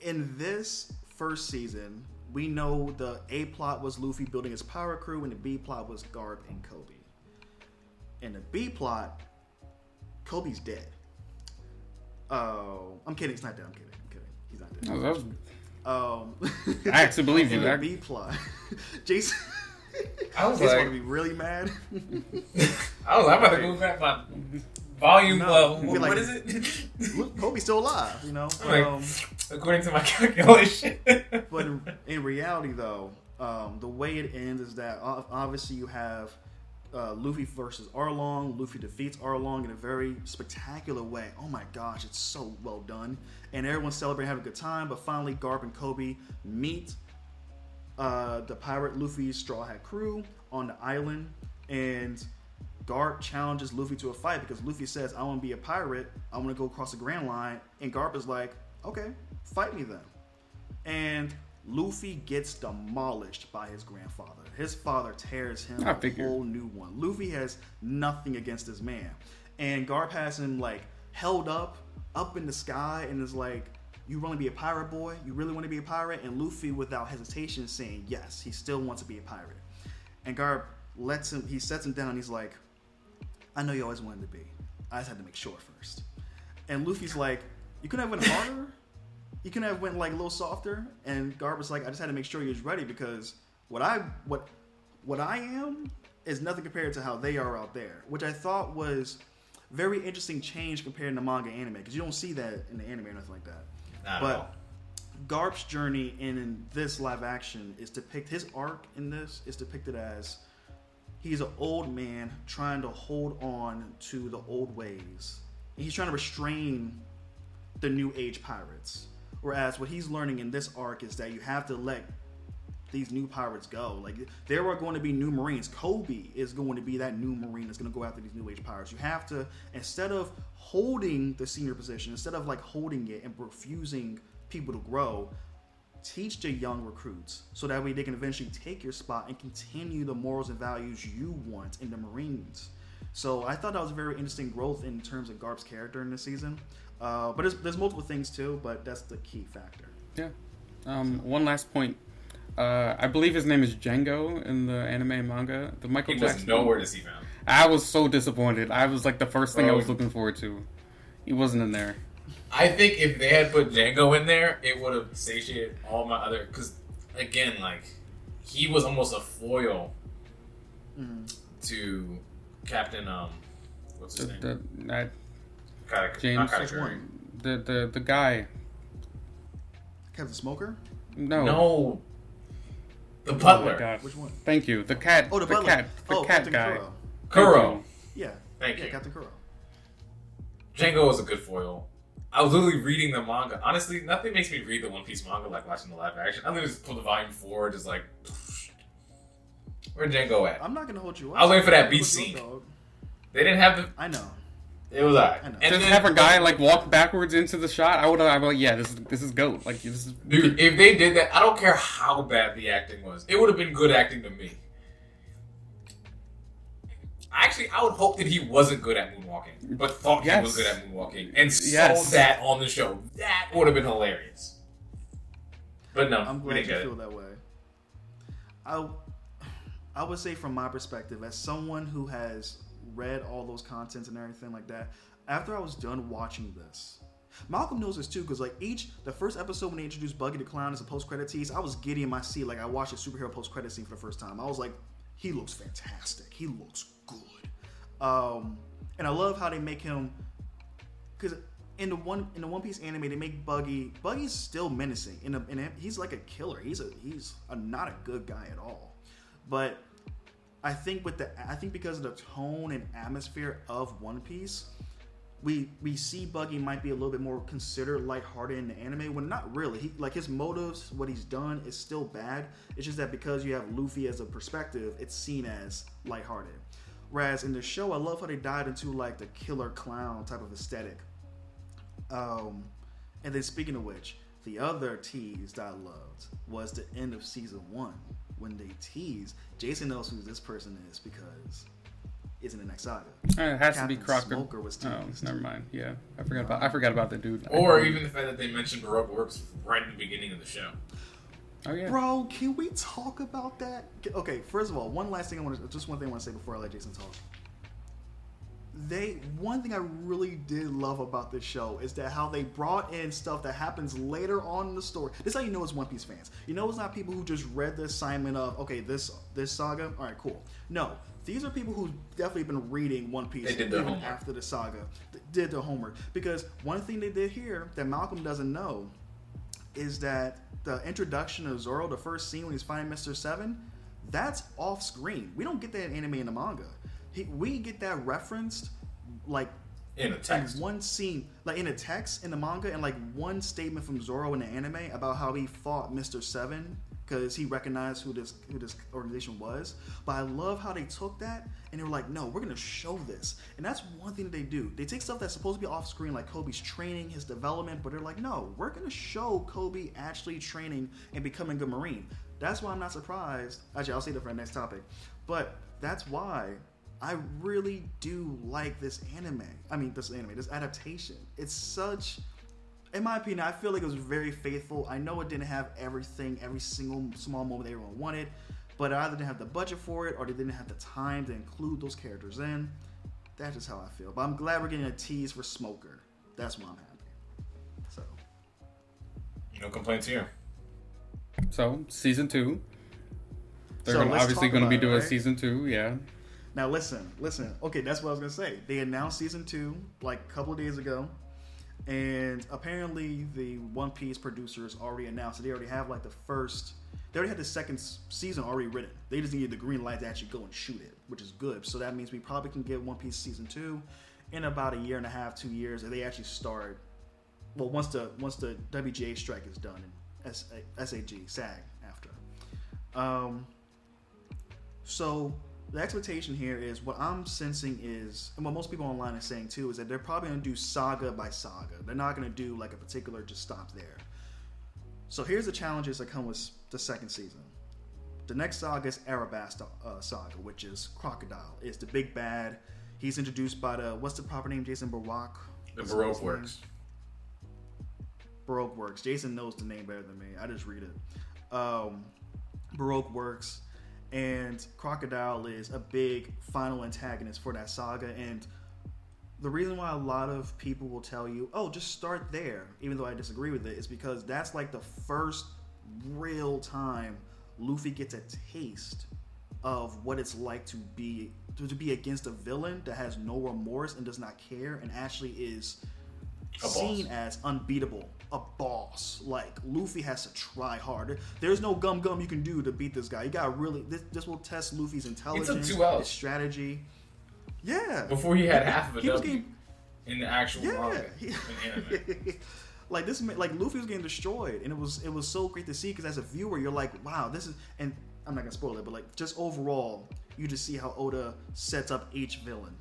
in this first season, we know the A plot was Luffy building his power crew, and the B plot was Garp and Koby. In the B plot, Koby's dead. Oh, I'm kidding. It's not dead. I'm kidding. I'm kidding. He's not dead. No, Um, I actually believe you. in the B plot, Jason. I was like- going to be really mad. I was I'm about to go back my volume No. What, like- what is it? Look, Koby's still alive, you know. Like- Um, According to my calculation. but in, in reality, though, um, the way it ends is that obviously you have uh, Luffy versus Arlong. Luffy defeats Arlong in a very spectacular way. Oh my gosh, it's so well done, and everyone's celebrating, having a good time. But finally, Garp and Koby meet uh, the pirate Luffy's Straw Hat crew on the island, and Garp challenges Luffy to a fight because Luffy says, "I want to be a pirate. I want to go across the Grand Line," and Garp is like, "Okay, fight me then." And Luffy gets demolished by his grandfather. His father tears him a whole new one. Luffy has nothing against this man, and Garp has him like held up, up in the sky, and is like, "You want to be a pirate, boy? You really want to be a pirate?" And Luffy, without hesitation, saying, "Yes, he still wants to be a pirate." And Garp lets him. He sets him down. He's like, "I know you always wanted to be. I just had to make sure first. And Luffy's like, "You couldn't have went harder. You couldn't have went like a little softer." And Garp was like, "I just had to make sure he was ready because what I what what I am is nothing compared to how they are out there." Which I thought was very interesting change compared to manga anime because you don't see that in the anime or nothing like that. Not but. Garp's journey in, in this live action is depicted his arc in this is depicted as he's an old man trying to hold on to the old ways. And he's trying to restrain the new age pirates. Whereas what he's learning in this arc is that you have to let these new pirates go. Like there are going to be new Marines. Koby is going to be that new Marine that's going to go after these new age pirates. You have to instead of holding the senior position, instead of like holding it and refusing people to grow, teach the young recruits so that way they can eventually take your spot and continue the morals and values you want in the Marines. So I thought that was a very interesting growth in terms of Garp's character in this season. Uh, but there's, there's multiple things too, but that's the key factor. Yeah. Um, one last point. Uh, I believe his name is Django in the anime and manga. The Michael He was nowhere to see found. I was so disappointed. I was like the first thing I was looking forward to. He wasn't in there. I think if they had put Django in there, it would have satiated all my other. Because again, like he was almost a foil to Captain. Um, what's The, his name? the, that, Kata- James- not Which Katakuri. one? the the the guy. Captain Smoker? No. No, the Oh my butler, God. Which one? Thank you. The cat. Oh, the, the butler. cat. Oh, the oh, cat Captain guy. Kuro. Kuro. Yeah. Thank yeah, you. Captain Kuro. Django was a good foil. I was literally reading the manga. Honestly, nothing makes me read the One Piece manga like watching the live action. I literally just pull the volume four, just like, where Django at? I'm not gonna hold you up. I was waiting for that beat What's up, scene. dog? They didn't have the. I know. It was alright. I know. And Just then- have a guy like walk backwards into the shot. I would have. I'm like, yeah, this is this is goat. Like this is Dude, if they did that, I don't care how bad the acting was. It would have been good acting to me. Actually, I would hope that he wasn't good at moonwalking, but thought he was good at moonwalking, and Yes. sold that on the show. That would have been hilarious. But no, I'm we glad didn't you get feel it. that way. I, I would say from my perspective, as someone who has read all those contents and everything like that, after I was done watching this, Malcolm knows this too, because like each the first episode when they introduced Buggy the Clown as a post credit tease, I was giddy in my seat. Like I watched a superhero post credit scene for the first time. I was like, he looks fantastic. He looks good. Um, and I love how they make him because in the one in the One Piece anime they make Buggy Buggy's still menacing. In, in he's like a killer. He's a he's a, not a good guy at all. But I think with the I think because of the tone and atmosphere of One Piece, we we see Buggy might be a little bit more considered lighthearted in the anime when not really. He like his motives, what he's done is still bad. It's just that because you have Luffy as a perspective, it's seen as lighthearted. Whereas in the show, I love how they dive into like the killer clown type of aesthetic. Um, and then speaking of which, the other tease that I loved was the end of season one when they tease. Jason knows who this person is because it's in the next saga. Uh, it has to be Captain Crocker. Smoker was oh, teased. never mind. Yeah, I forgot about I forgot about the dude. Or even the fact that they mentioned Baroque Works right in the beginning of the show. oh yeah. Bro, can we talk about that? Okay, first of all, one last thing I want to just one thing I want to say before I let Jason talk. They one thing I really did love about this show is that how they brought in stuff that happens later on in the story. This is how you know it's One Piece fans. You know it's not people who just read the assignment of okay this this saga. All right, cool. No, these are people who definitely been reading One Piece even homework. after the saga. They did their homework because one thing they did here that Malcolm doesn't know is that the introduction of Zoro, the first scene when he's fighting Mr. Seven, that's off screen. We don't get that in anime in the manga. He, we get that referenced like In a text. in one scene, like in a text in the manga, and like one statement from Zoro in the anime about how he fought Mr. Seven because he recognized who this who this organization was. But I love how they took that and they were like, no, we're gonna show this, and that's one thing that they do. They take stuff that's supposed to be off screen, like Koby's training, his development, but they're like, no, we're gonna show Koby actually training and becoming a good Marine. That's why I'm not surprised. Actually, I'll say that for the next topic, but that's why I really do like this anime. I mean, this anime, this adaptation. It's such, in my opinion, I feel like it was very faithful. I know it didn't have everything, every single small moment everyone wanted, but it either didn't have the budget for it or they didn't have the time to include those characters in. That's just how I feel. But I'm glad we're getting a tease for Smoker. That's why I'm happy. So, No complaints here. So season two. They're So gonna, obviously going to be about it, doing right? season two. Yeah. Now listen, listen. Okay, that's what I was gonna say. They announced season two like a couple of days ago, and apparently the One Piece producers already announced that they already have like the first. They already had the second season already written. They just needed the green light to actually go and shoot it, which is good. So that means we probably can get One Piece season two in about a year and a half, two years, and they actually start. Well, once the once the WGA strike is done and SAG SAG AFTRA. Um, so the expectation here is what I'm sensing is, and what most people online are saying too, is that they're probably going to do saga by saga. They're not going to do like a particular just stop there. So here's the challenges that come with the second season. The next saga is Arabasta uh, saga, which is Crocodile. It's the big bad. He's introduced by the what's the proper name? Jason Baroque. The Baroque works. Baroque Works. Jason knows the name better than me. I just read it. Um, Baroque Works and Crocodile is a big final antagonist for that saga. And the reason why a lot of people will tell you, "Oh, just start there," even though I disagree with it, is because that's like the first real time Luffy gets a taste of what it's like to be to, to be against a villain that has no remorse and does not care and actually is A boss. seen as unbeatable, a boss. Like Luffy has to try harder. There's no gum gum you can do to beat this guy. You got to really this, this will test Luffy's intelligence, his strategy. Yeah, Before he had half of a He W getting- in the actual yeah. manga. He- anime. like this, like Luffy was getting destroyed, and it was it was so great to see because as a viewer, you're like, wow, this is. And I'm not gonna spoil it, but like just overall, you just see how Oda sets up each villain.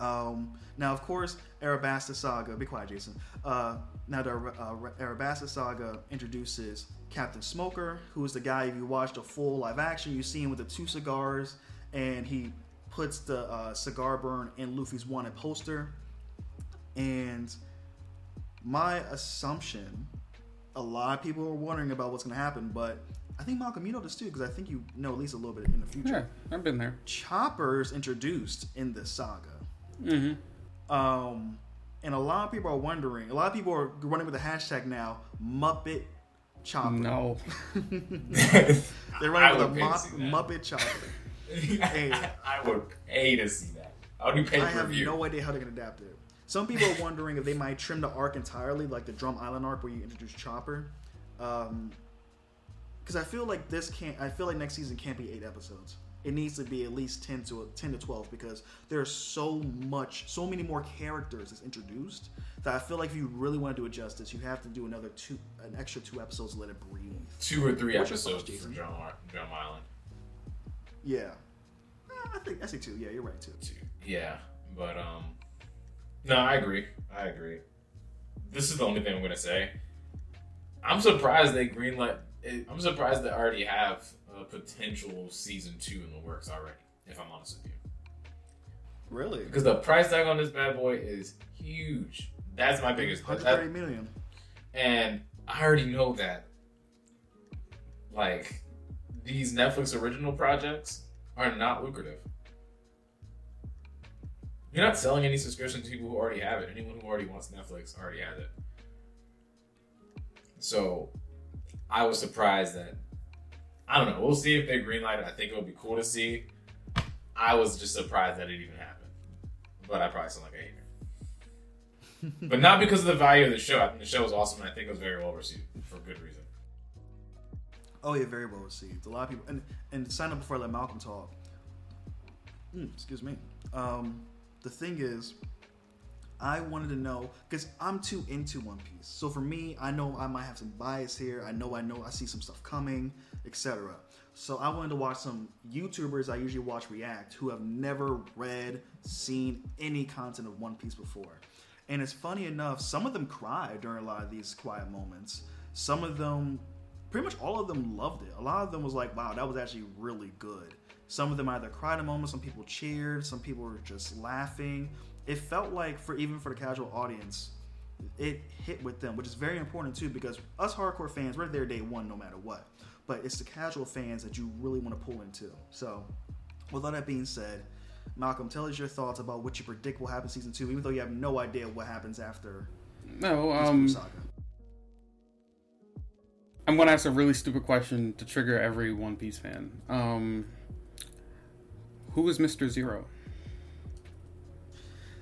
Um, now, of course, Arabasta Saga. Be quiet, Jason. Uh, now, the uh, Arabasta Saga introduces Captain Smoker, who is the guy. If you watch the full live action, you see him with the two cigars, and he puts the uh, cigar burn in Luffy's wanted poster. And my assumption, a lot of people are wondering about what's going to happen, but I think Malcolm, you know this too, because I think you know at least a little bit in the future. Yeah, I've been there. Chopper's introduced in this saga. Mm-hmm. Um, and a lot of people are wondering. A lot of people are running with the hashtag now. Muppet Chopper. No. They're running with would a pay to Mop- see that. Muppet Chopper. hey. I would pay to see that. I would pay I have no idea how they're gonna adapt it. Some people are wondering if they might trim the arc entirely, like the Drum Island arc where you introduce Chopper. Um, because I feel like this can't. I feel like next season can't be eight episodes. It needs to be at least ten to ten to twelve because there's so much, so many more characters that's introduced that I feel like if you really want to do it justice, you have to do another two, an extra two episodes, to let it breathe. Two or three What's episodes thoughts, for Drum, Drum Island. Yeah, Eh, I think I say two. Yeah, you're right too. Two. Yeah, but um, no, I agree. I agree. This is the only thing I'm gonna say. I'm surprised they greenlit. it- I'm surprised they already have a potential season two in the works already. If I'm honest with you, Really? because the price tag on this bad boy is huge. That's my biggest. that- 130 million. and I already know that, like, these Netflix original projects are not lucrative. You're not selling any subscription to people who already have it. Anyone who already wants Netflix already has it. So, I was surprised that. I don't know. We'll see if they greenlight it. I think it would be cool to see. I was just surprised that it even happened. But I probably sound like a hater but not because of the value of the show. I think the show was awesome, and I think it was very well received for good reason. Oh yeah, very well received. A lot of people and and sign up before I let Malcolm talk. Mm, excuse me. Um, the thing is, I wanted to know because I'm too into One Piece. So for me, I know I might have some bias here. I know I know I see some stuff coming, etc. So I wanted to watch some YouTubers I usually watch react who have never read, seen any content of One Piece before. And it's funny enough, some of them cried during a lot of these quiet moments. Some of them, pretty much all of them loved it. A lot of them was like, wow, that was actually really good. Some of them either cried a moment, some people cheered, some people were just laughing. It felt like, for even for the casual audience, it hit with them, which is very important too because us hardcore fans, we're there day one no matter what. But it's the casual fans that you really want to pull into. So, with all that being said, Malcolm, tell us your thoughts about what you predict will happen season two, even though you have no idea what happens after No, um, saga. I'm gonna ask a really stupid question to trigger every One Piece fan. Um, who is Mister Zero?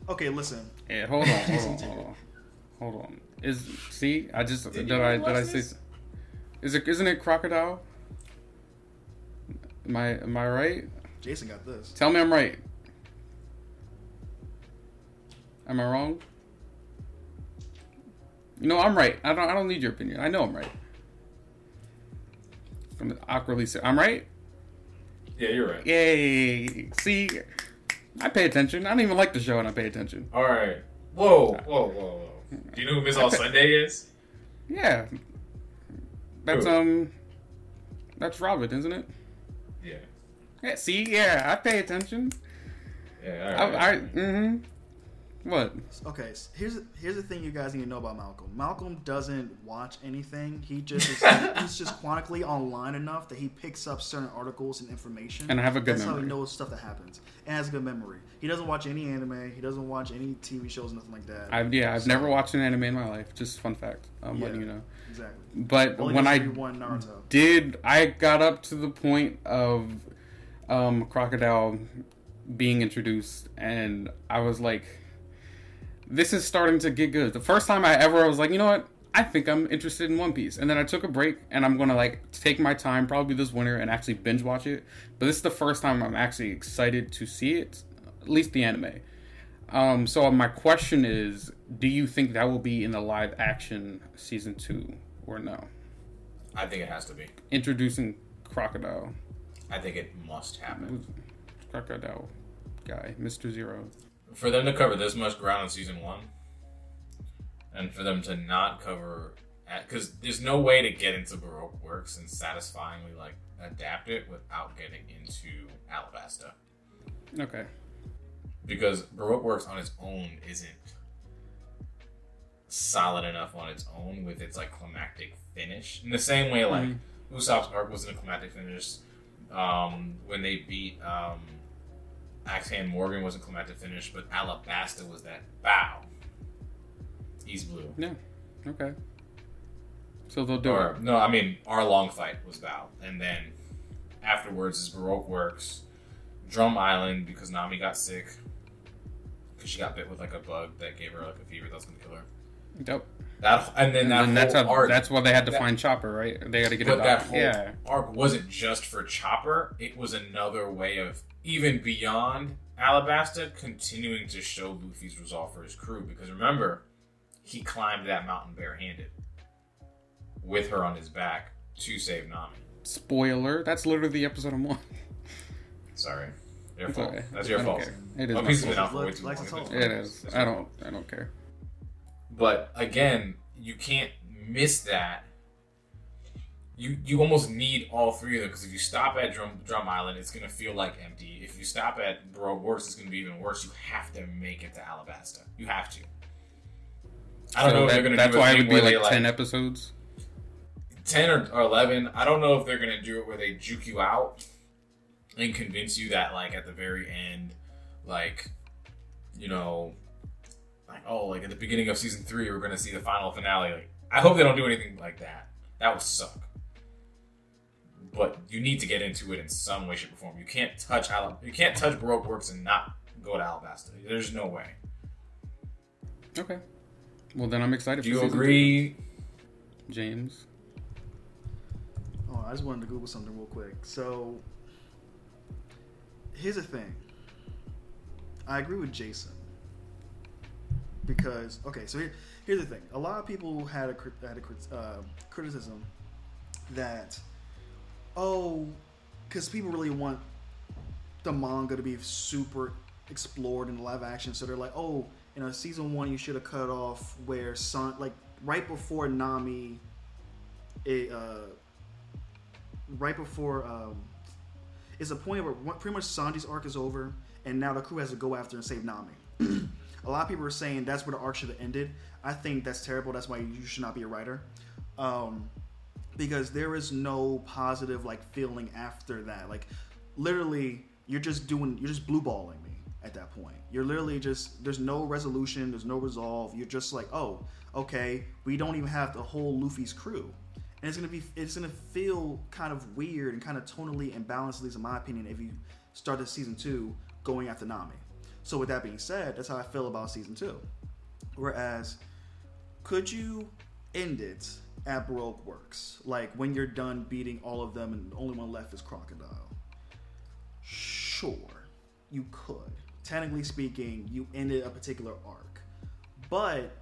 Okay, listen. Yeah, hold on, hold on, hold on, hold on. Is see? I just Did did, I watch did I say? Is it isn't it crocodile? Am I am I right? Jason got this. Tell me I'm right. Am I wrong? You know I'm right. I don't I don't need your opinion. I know I'm right. From the awkwardly say I'm right. Yeah, you're right. Yay! See, I pay attention. I don't even like the show, and I pay attention. All right. Whoa, whoa, whoa, whoa. Do you know who Miss All Sunday is? Yeah, that's Who? um, that's Robin, isn't it? Yeah. Yeah. See, yeah, I pay attention. Yeah. I, All right. I mm-hmm. What? Okay, s- here's here's the thing you guys need to know about Malcolm. Malcolm doesn't watch anything. He just is, he's just chronically online enough that he picks up certain articles and information. And I have a good That's how he knows stuff that happens. And has a good memory. He doesn't watch any anime. He doesn't watch any TV shows, nothing like that. I've yeah, I've So- never watched an anime in my life. Just fun fact. I'm letting you know. exactly. But Only when I did, I got up to the point of um, crocodile being introduced, and I was like, "This is starting to get good." The first time I ever was like, "You know what? I think I'm interested in One Piece," and then I took a break, and I'm gonna like take my time, probably this winter, and actually binge watch it. But this is the first time I'm actually excited to see it, at least the anime. Um, so my question is, do you think that will be in the live action season two or no? I think it has to be. Introducing Crocodile, I think it must happen. Crocodile guy, Mister Zero. For them to cover this much ground in season one, and for them to not cover, because there's no way to get into Baroque Works and satisfyingly like adapt it without getting into Alabasta, Okay. because Baroque Works on its own isn't solid enough on its own with its like climactic finish. In the same way, like Mhm. Usopp's arc wasn't a climactic finish. Um, when they beat um, Axe Hand Morgan wasn't climactic finish, but Alabasta was that bow. He's blue. Yeah. Okay. So they'll do Or it. no, I mean Arlong fight was bow, and then afterwards is Baroque Works, Drum Island because Nami got sick because she got bit with like a bug that gave her like a fever that was gonna kill her. Yep. That and then And, that then that's whole how, arc. that's why they had to that- find Chopper, right? They had to get But it that whole Yeah. arc wasn't just for Chopper. It was another way of even beyond Alabasta continuing to show Luffy's resolve for his crew. Because remember, he climbed that mountain barehanded with her on his back to save Nami. Spoiler. That's literally the episode I'm on. Sorry, your It's fault. okay. That's your fault. care. It is One Piece has been fault. out for way Like- too long. It is. I don't. I don't care. But again, you can't miss that. You you almost need all three of them because if you stop at Drum Drum Island, it's gonna feel like empty. If you stop at Baroque Works, it's gonna be even worse. You have to make it to Alabasta. You have to. I don't So know if that- they're gonna That's do why it would be like, they, ten episodes. 10 or, or 11 i don't know if they're gonna do it where they juke you out and convince you that like at the very end like you know like oh like at the beginning of season three we're gonna see the final finale like i hope they don't do anything like that that would suck but you need to get into it in some way shape or form you can't touch Al- you can't touch baroque works and not go to alabasta there's no way Okay. Well, then I'm excited. do for you agree two. James? Oh, I just wanted to Google something real quick. So, here's the thing. I agree with Jason because okay, so here, here's the thing. A lot of people had a had a uh, criticism that oh, because people really want the manga to be super explored in live action, so they're like, oh, you know, season one you should have cut off where Son like right before Nami, a uh, right before um, it's a point where pretty much Sanji's arc is over, and now the crew has to go after and save Nami. a lot of people are saying that's where the arc should have ended. I think that's terrible. That's why you should not be a writer, um, because there is no positive like feeling after that. Like literally, you're just doing, you're just blue balling me at that point. You're literally just there's no resolution, there's no resolve. You're just like, oh, okay, we don't even have the whole Luffy's crew and it's gonna be it's gonna feel kind of weird and kind of tonally imbalanced, at least in my opinion, if you start the season two going after Nami. So with that being said, that's how I feel about season two. Whereas, could you end it at Baroque Works, like when you're done beating all of them and the only one left is Crocodile? Sure, you could. Technically speaking, you ended a particular arc, but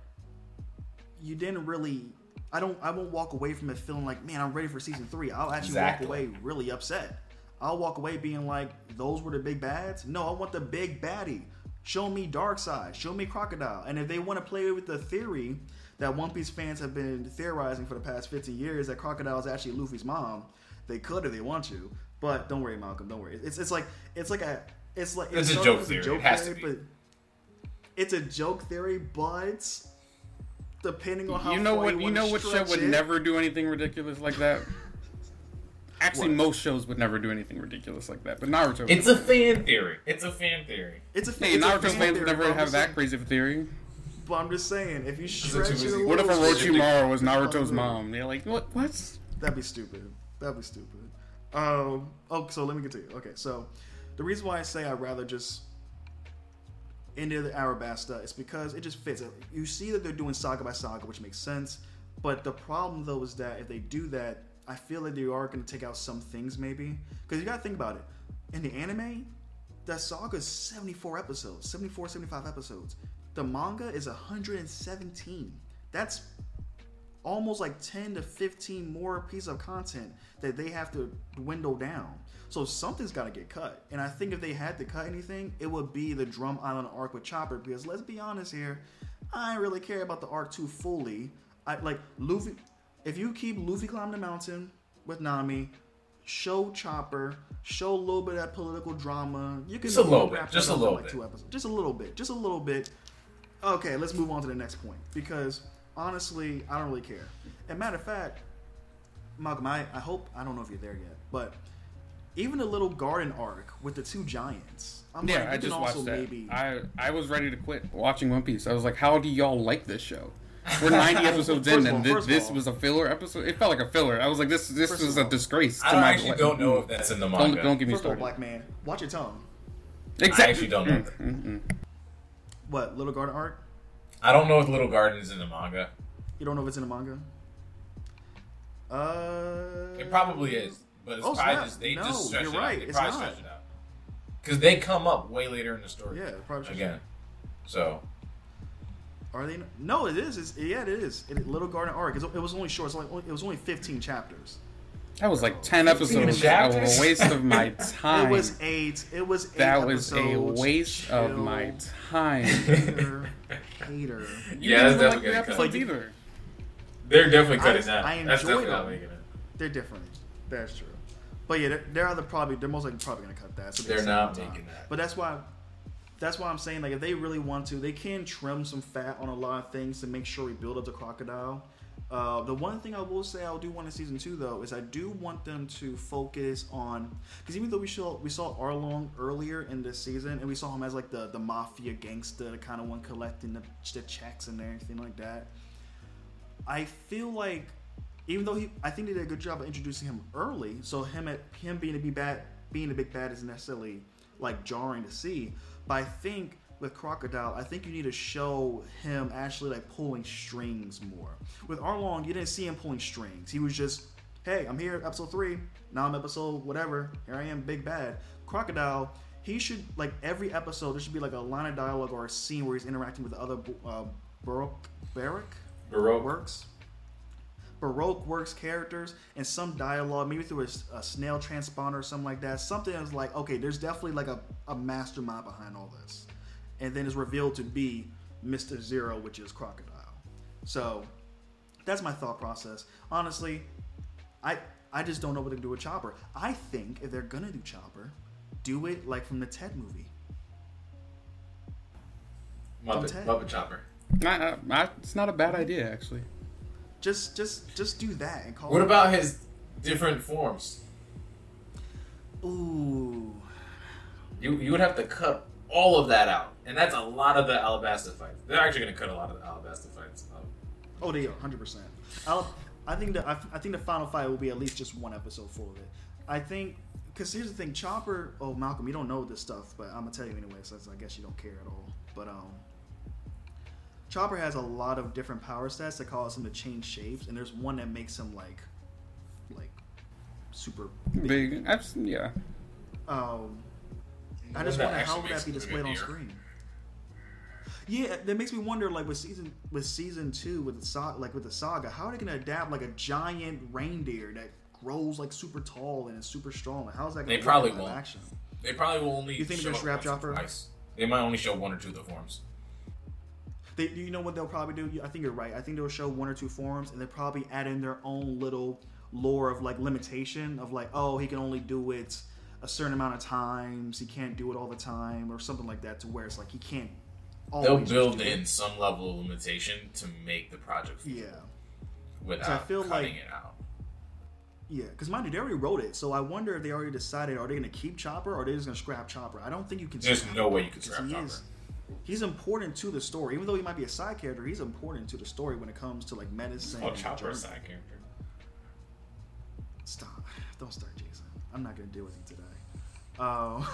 you didn't really I don't I won't walk away from it feeling like, man, I'm ready for season three. I'll actually Exactly. walk away really upset. I'll walk away being like, those were the big bads? No, I want the big baddie. Show me Dark Side. Show me Crocodile. And if they want to play with the theory that One Piece fans have been theorizing for the past 50 years that Crocodile is actually Luffy's mom, they could if they want to. But don't worry, Malcolm. Don't worry. It's it's like it's like a it's like It's a started joke as theory. It has to be. but it's a joke theory, but depending on how You know far what? You wanna know what show stretch would it- never do anything ridiculous like that. Actually, What? most shows would never do anything ridiculous like that. But Naruto. it's a fan theory it's a fan theory It's a fan. Hey, it's a Naruto fan fans theory, would never have just that crazy of a theory. But I'm just saying, if you it stretch it, easy? What if Orochimaru was Naruto's mom? They're like, what? What? That'd be stupid. That'd be stupid. Um. Oh, so let me continue. Okay, so the reason why I say I'd rather just end the Arabasta is because it just fits. You see that they're doing saga by saga, which makes sense. But the problem though is that if they do that, I feel like they are going to take out some things maybe. Because you got to think about it. In the anime, that saga is 74 episodes, 74, 75 episodes. The manga is 117. That's almost like 10 to 15 more pieces of content that they have to dwindle down. So something's got to get cut. And I think if they had to cut anything, it would be the Drum Island arc with Chopper. Because let's be honest here, I really care about the arc too fully. I like Luffy. If you keep Luffy climbing the mountain with Nami, show Chopper, show a little bit of that political drama. You can Just a little bit, just a little like bit. two episodes. Just a little bit. Just a little bit. Okay, let's move on to the next point because honestly, I don't really care. And matter of fact, Malcolm, I, I hope I don't know if you're there yet, but even the little garden arc with the two giants. I'm Yeah, like, I just watched that. maybe I I was ready to quit watching One Piece. I was like, how do y'all like this show? We're 90 episodes in, all- and thi- first of this all- was a filler episode. It felt like a filler. I was like, this this First is a all, disgrace. I to don't my actually like- don't know if that's in the Don't manga. don't get me First of all, black man, watch your tongue. Exactly. I actually don't know. that. What little garden arc? I don't know if Little Garden is in the manga. You don't know if it's in the manga. Uh, It probably is, but it's Oh, probably snap. just they No, just stretch you're it right. out. They It's probably not. stretch it out because they come up way later in the story. Yeah, probably again. So Are they? No, it is. It's, yeah, it is. It, Little Garden Arc. It was only short. It's like it was only 15 chapters. That was like 10 episodes. That was A waste of my time. It was eight. It was eight that was a episodes. waste of Chill. my time. Hater, hater. You Yeah, didn't that's even like definitely your gonna episodes cut. either. they're definitely I- cutting that. I That's enjoy definitely not them. making it. They're different. That's true. But yeah, they're, they're either probably they're most likely probably gonna cut that. So They're save not time. making that. But that's why. That's why I'm saying like if they really want to, they can trim some fat on a lot of things to make sure we build up the crocodile. Uh, the one thing I will say I'll do want in season two though is I do want them to focus on because even though we saw we saw Arlong earlier in this season and we saw him as like the the mafia gangster, the kind of one collecting the, the checks and everything like that. I feel like even though he, I think they did a good job of introducing him early, so him at him being a big bad, being a big bad isn't necessarily like jarring to see. But I think with Crocodile, I think you need to show him actually like pulling strings more. With Arlong, you didn't see him pulling strings. He was just, hey, I'm here, episode three. Now I'm episode whatever. Here I am, big bad. Crocodile. He should like every episode. There should be like a line of dialogue or a scene where he's interacting with the other uh, Baroque, Barrack, Baroque. works. Baroque works characters and some dialogue, maybe through a, a snail transponder or something like that. Something that's like, okay, there's definitely like a, a mastermind behind all this. And then is revealed to be Mr. Zero, which is Crocodile. So that's my thought process. Honestly, I I just don't know what to do with Chopper. I think if they're gonna do Chopper, do it like from the Ted movie. Muppet, Ted. Muppet Chopper. Not, uh, not- it's not a bad idea, actually. Just just just do that and call What it. about his different forms? Ooh. You you would have to cut all of that out, and that's a lot of the Alabasta fights. They're actually going to cut a lot of the Alabasta fights. out. Oh, they are hundred percent. I'll. I think that I, I think the final fight will be at least just one episode full of it. I think because here's the thing, Chopper. Oh, Malcolm, you don't know this stuff, but I'm gonna tell you anyway. So I guess you don't care at all. But um, Chopper has a lot of different power stats that cause him to change shapes, and there's one that makes him like, like, super big. Big. I've, yeah. Um, I just wonder how would that be displayed on screen. Yeah, that makes me wonder. Like with season with season two with the saga, like with the saga, how are they gonna adapt like a giant reindeer that grows like super tall and is super strong? Like, how's that? Gonna They probably won't. Action? They probably will only. You think show they're gonna up scrap once or Chopper? twice. They might only show one or two of the forms. They, you know what they'll probably do? I think you're right. I think they'll show one or two forms, and they'll probably add in their own little lore of like limitation of like, oh, he can only do it a certain amount of times. He can't do it all the time, or something like that, to where it's like he can't. They'll build do it. in some level of limitation to make the project Yeah. without I feel cutting like- it out. Yeah, because mind you, they already wrote it, so I wonder if they already decided are they going to keep Chopper or are they just going to scrap Chopper? I don't think you can. There's no way you can scrap Chopper. is- He's important to the story, even though he might be a side character. He's important to the story when it comes to like medicine. Oh, Chopper, a side character. Stop! Don't start, Jason. I'm not going to deal with you today. Um,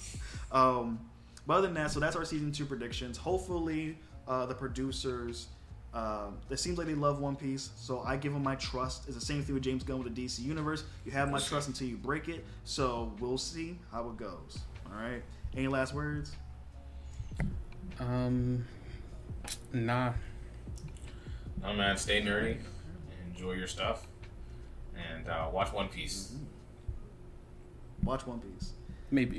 um, but other than that, so that's our season two predictions. Hopefully, uh, the producers. Um, it seems like they love One Piece, so I give them my trust. It's the same thing with James Gunn with the DC Universe. You have my trust until you break it, so we'll see how it goes. All right. Any last words? Um. Nah. No man, stay nerdy, enjoy your stuff, and uh, watch One Piece. Watch One Piece. Maybe.